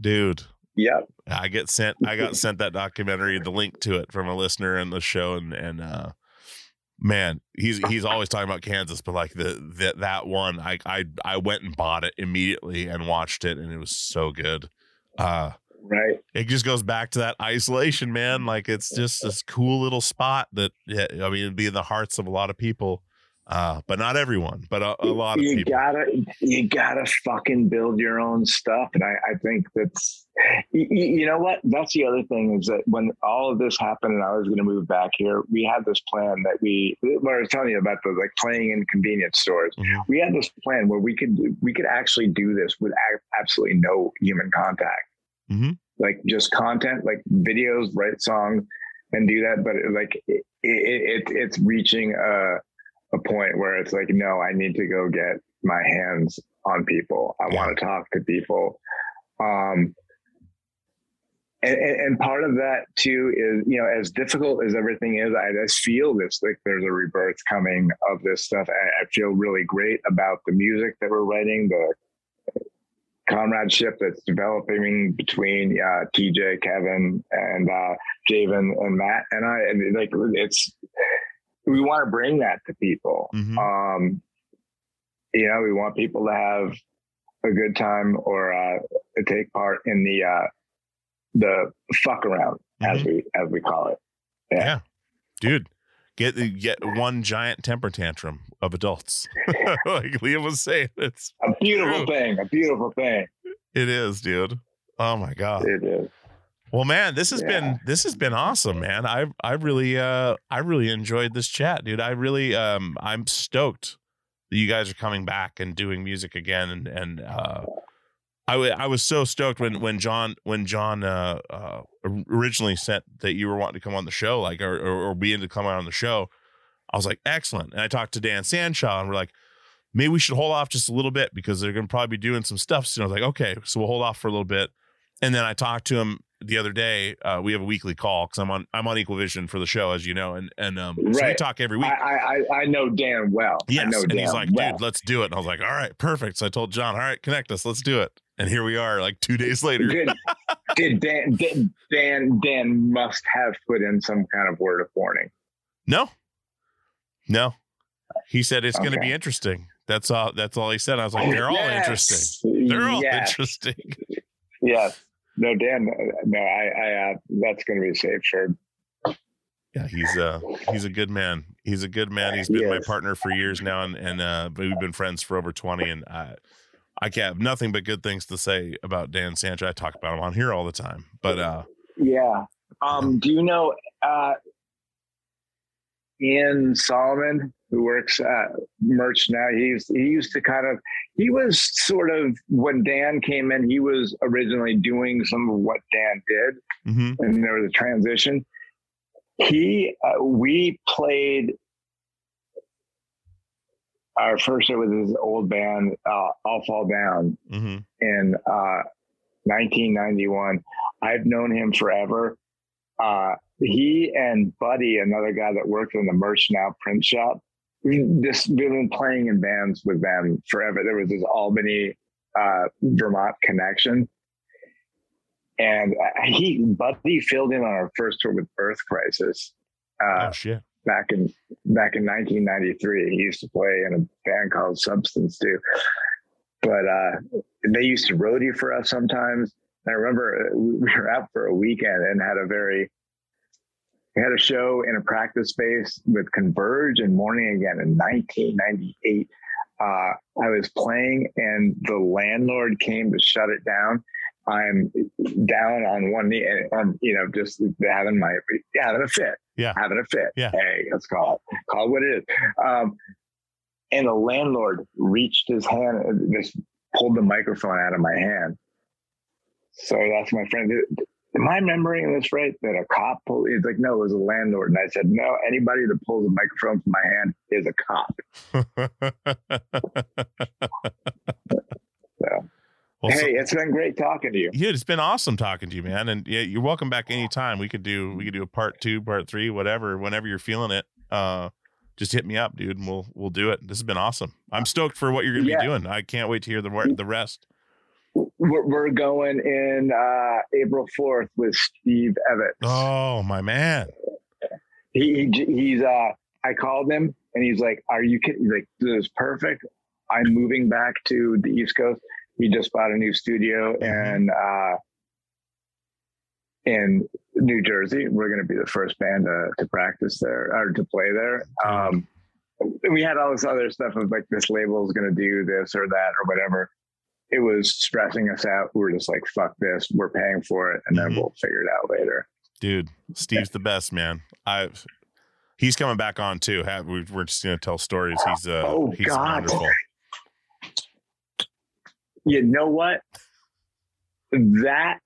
dude. yep. I get sent I got sent that documentary, the link to it from a listener in the show and and uh man, he's he's always talking about Kansas, but like the, the that one I I I went and bought it immediately and watched it and it was so good. Uh Right. it just goes back to that isolation, man. Like it's just this cool little spot that yeah, I mean it'd be in the hearts of a lot of people. Uh, but not everyone, but a, a lot of you people. gotta you gotta fucking build your own stuff and i, I think that's you, you know what that's the other thing is that when all of this happened and i was going to move back here we had this plan that we what i was telling you about the like playing in convenience stores Mhm. we had this plan where we could we could actually do this with absolutely no human contact Mhm. like just content like videos write songs and do that but it, like it, it, it it's reaching a a point where it's like, no, I need to go get my hands on people. I Yeah. want to talk to people. Um, and, and, and part of that too is, you know, as difficult as everything is, I just feel this like there's a rebirth coming of this stuff. I, I feel really great about the music that we're writing, the comradeship that's developing between uh, TJ, Kevin, and uh, Javen and Matt and I. And like, it's we want to bring that to people. Mhm. Um, you know, we want people to have a good time or uh, take part in the uh, the fuck around, as we as we call it. Yeah, dude, get get one giant temper tantrum of adults. *laughs* like Liam was saying, it's A beautiful True. thing, a beautiful thing. it is, dude. Oh my god. It is. Well, man, this has Yeah. been this has been awesome, man. I I really uh I really enjoyed this chat, dude. I really um I'm stoked that you guys are coming back and doing music again and and uh I wa- I was so stoked when when John when John uh, uh originally sent that you were wanting to come on the show like or or, or being to come on the show. I was like, excellent. And I talked to Dan Sandshaw and we're like, maybe we should hold off just a little bit because they're gonna probably be doing some stuff soon. I was like, okay, so we'll hold off for a little bit. And then I talked to him the other day. Uh, we have a weekly call because I'm on I'm on Equal Vision for the show, as you know, and and um, so we talk every week. I I- I know Dan well. I yes, know and Dan he's like, well. dude, let's do it. And I was like, all right, perfect. So I told John, all right, connect us, let's do it. And here we are, like two days later. Did, did *laughs* Dan, did Dan Dan must have put in some kind of word of warning. No, no. He said it's going to be interesting. That's all. That's all he said. I was like, they're all interesting. They're all Yes. interesting. Yes. No, Dan. No, I. I. Uh, that's going to be safe for. Yeah, he's uh he's a good man. He's a good man. He's been my partner for years now, and and uh, we've been friends for over twenty. And I, I can't have nothing but good things to say about Dan Sandshaw. I talk about him on here all the time. But uh, Yeah. Um. Do you know? Uh. Ian Solomon, who works at merch now. He's he used to kind of he was sort of when Dan came in, he was originally doing some of what Dan did, hmm and there was a transition. He uh, we played our first show with his old band, uh, I'll Fall Down, hmm in uh, 1991. I've known him forever. Uh, he and Buddy, another guy that worked in the merch now print shop, just we've been playing in bands with them forever. There was this Albany, uh, Vermont connection, and he Buddy filled in on our first tour with Earth Crisis. Uh, oh shit. back in back in 1993. He used to play in a band called Substance too. But uh, they used to roadie for us sometimes. I remember uh, we were out for a weekend and had a very we had a show in a practice space with Converge and Morning Again in 1998. Uh, I was playing and the landlord came to shut it down. I'm down on one knee and um, you know just having my having a fit Yeah. having a fit. Yeah. Hey, let's call it. Call it what it is. Um, and the landlord reached his hand and just pulled the microphone out of my hand. So that's my friend. Am I remembering this right? That a cop pulled, he's like, no, it was a landlord. And I said, no, anybody that pulls a microphone from my hand is a cop. *laughs* well, so- hey, it's been great talking to you. Dude, it's been awesome talking to you, man. And yeah, you're welcome back anytime. We could do we could do a part two, part three, whatever, whenever you're feeling it. Uh just hit me up, dude, and we'll we'll do it. This has been awesome. I'm stoked for what you're gonna Yeah. be doing. I can't wait to hear the the rest. We're, we're going in uh, April 4th with Steve Evans. Oh my man. he, he he's uh I called him and he's like, Are you kidding? He's like, This is perfect. I'm moving back to the East Coast. He just bought a new studio and uh in New Jersey. We're gonna be the first band to, to practice there or to play there. Um we had all this other stuff of like this label is gonna do this or that or whatever. It was stressing us out. We were just like, fuck this, we're paying for it, and then Mhm. we'll figure it out later. Dude, Steve's the best, man. I he's coming back on too. We, we're just gonna tell stories. He's uh Oh, he's God. wonderful. you know what? That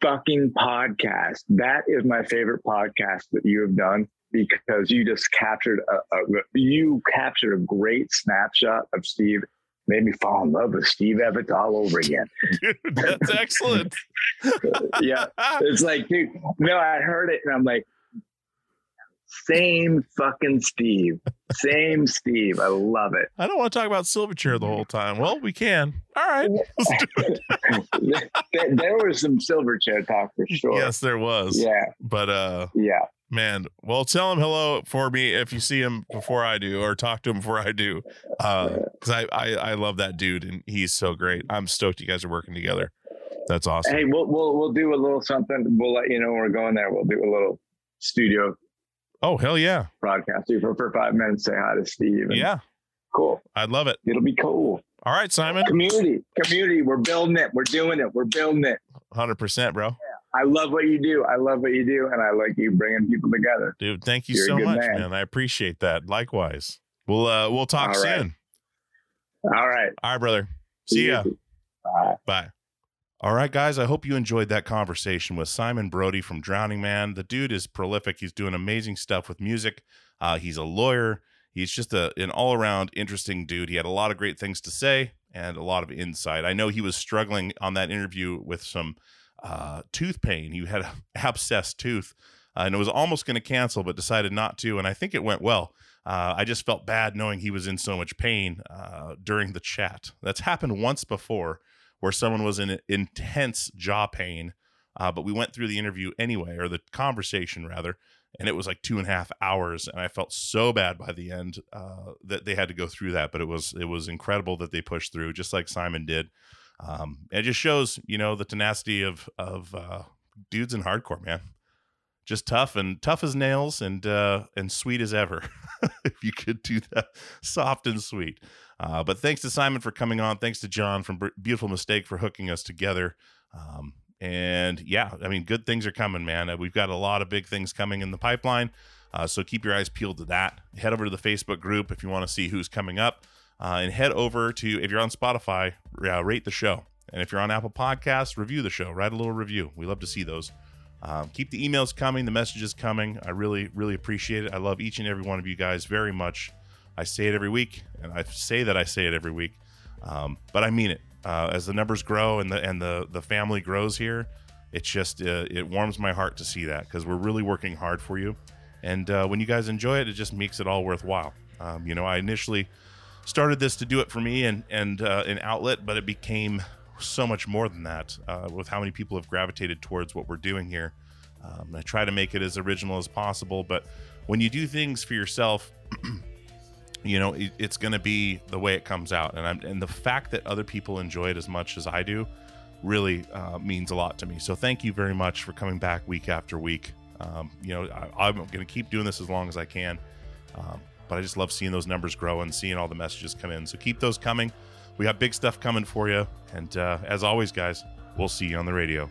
fucking podcast, that is my favorite podcast that you have done because you just captured a, a you captured a great snapshot of Steve. Made me fall in love with Steve Evans all over again. Dude, that's excellent. *laughs* yeah. It's like, dude, no, I heard it and I'm like, same fucking Steve. Same Steve. I love it. I don't want to talk about Silverchair the whole time. Well, we can. All right. Let's do it. *laughs* there, there was some Silverchair talk for sure. Yes, there was. Yeah. But uh Yeah. Man, well tell him hello for me if you see him before I do or talk to him before I do. Uh cuz I, I I love that dude and he's so great. I'm stoked you guys are working together. That's awesome. Hey, we'll we'll we'll do a little something. We'll let you know when we're going there. We'll do a little studio Oh, hell yeah. broadcast for, for five minutes. Say hi to Steve. Yeah. cool. I'd love it. It'll be cool. All right, Simon. Community, community. We're building it. We're doing it. We're building it. 100%, bro. I love what you do. I love what you do, and I like you bringing people together. Dude, thank you You're so much, man. man. I appreciate that. Likewise. We'll uh we'll talk All right. soon. All right. All right, brother. See ya. Bye. Bye. All right, guys. I hope you enjoyed that conversation with Simon Brody from Drowningman. The dude is prolific. He's doing amazing stuff with music. Uh, he's a lawyer. He's just a, an all around interesting dude. He had a lot of great things to say and a lot of insight. I know he was struggling on that interview with some uh, tooth pain. He had an *laughs* abscessed tooth uh, and it was almost going to cancel, but decided not to. And I think it went well. Uh, I just felt bad knowing he was in so much pain uh, during the chat. That's happened once before where someone was in intense jaw pain, uh, but we went through the interview anyway, or the conversation rather, and it was like two and a half hours, and I felt so bad by the end uh, that they had to go through that. But it was it was incredible that they pushed through, just like Simon did. Um, it just shows, you know, the tenacity of of uh, dudes in hardcore, man. Just tough and tough as nails, and uh, and sweet as ever. *laughs* if you could do that, soft and sweet. Uh, but thanks to Simon for coming on. Thanks to John from Beautiful Mistake for hooking us together. Um, and yeah, I mean, good things are coming, man. Uh, we've got a lot of big things coming in the pipeline. Uh, so keep your eyes peeled to that. Head over to the Facebook group if you want to see who's coming up, uh, and head over to if you're on Spotify, uh, rate the show, and if you're on Apple Podcasts, review the show. Write a little review. We love to see those. Um, keep the emails coming, the messages coming. I really, really appreciate it. I love each and every one of you guys very much. I say it every week, and I say that I say it every week, um, but I mean it. Uh, as the numbers grow and the and the the family grows here, it's just uh, it warms my heart to see that because we're really working hard for you, and uh, when you guys enjoy it, it just makes it all worthwhile. Um, you know, I initially started this to do it for me and and uh, an outlet, but it became so much more than that uh, with how many people have gravitated towards what we're doing here. Um, I try to make it as original as possible, but when you do things for yourself, *clears throat* you know it, it's going to be the way it comes out, and I'm and the fact that other people enjoy it as much as I do really uh, means a lot to me. So thank you very much for coming back week after week. Um, you know I, I'm going to keep doing this as long as I can. Um, but I just love seeing those numbers grow and seeing all the messages come in. So keep those coming. We got big stuff coming for you. And uh, as always, guys, we'll see you on the radio.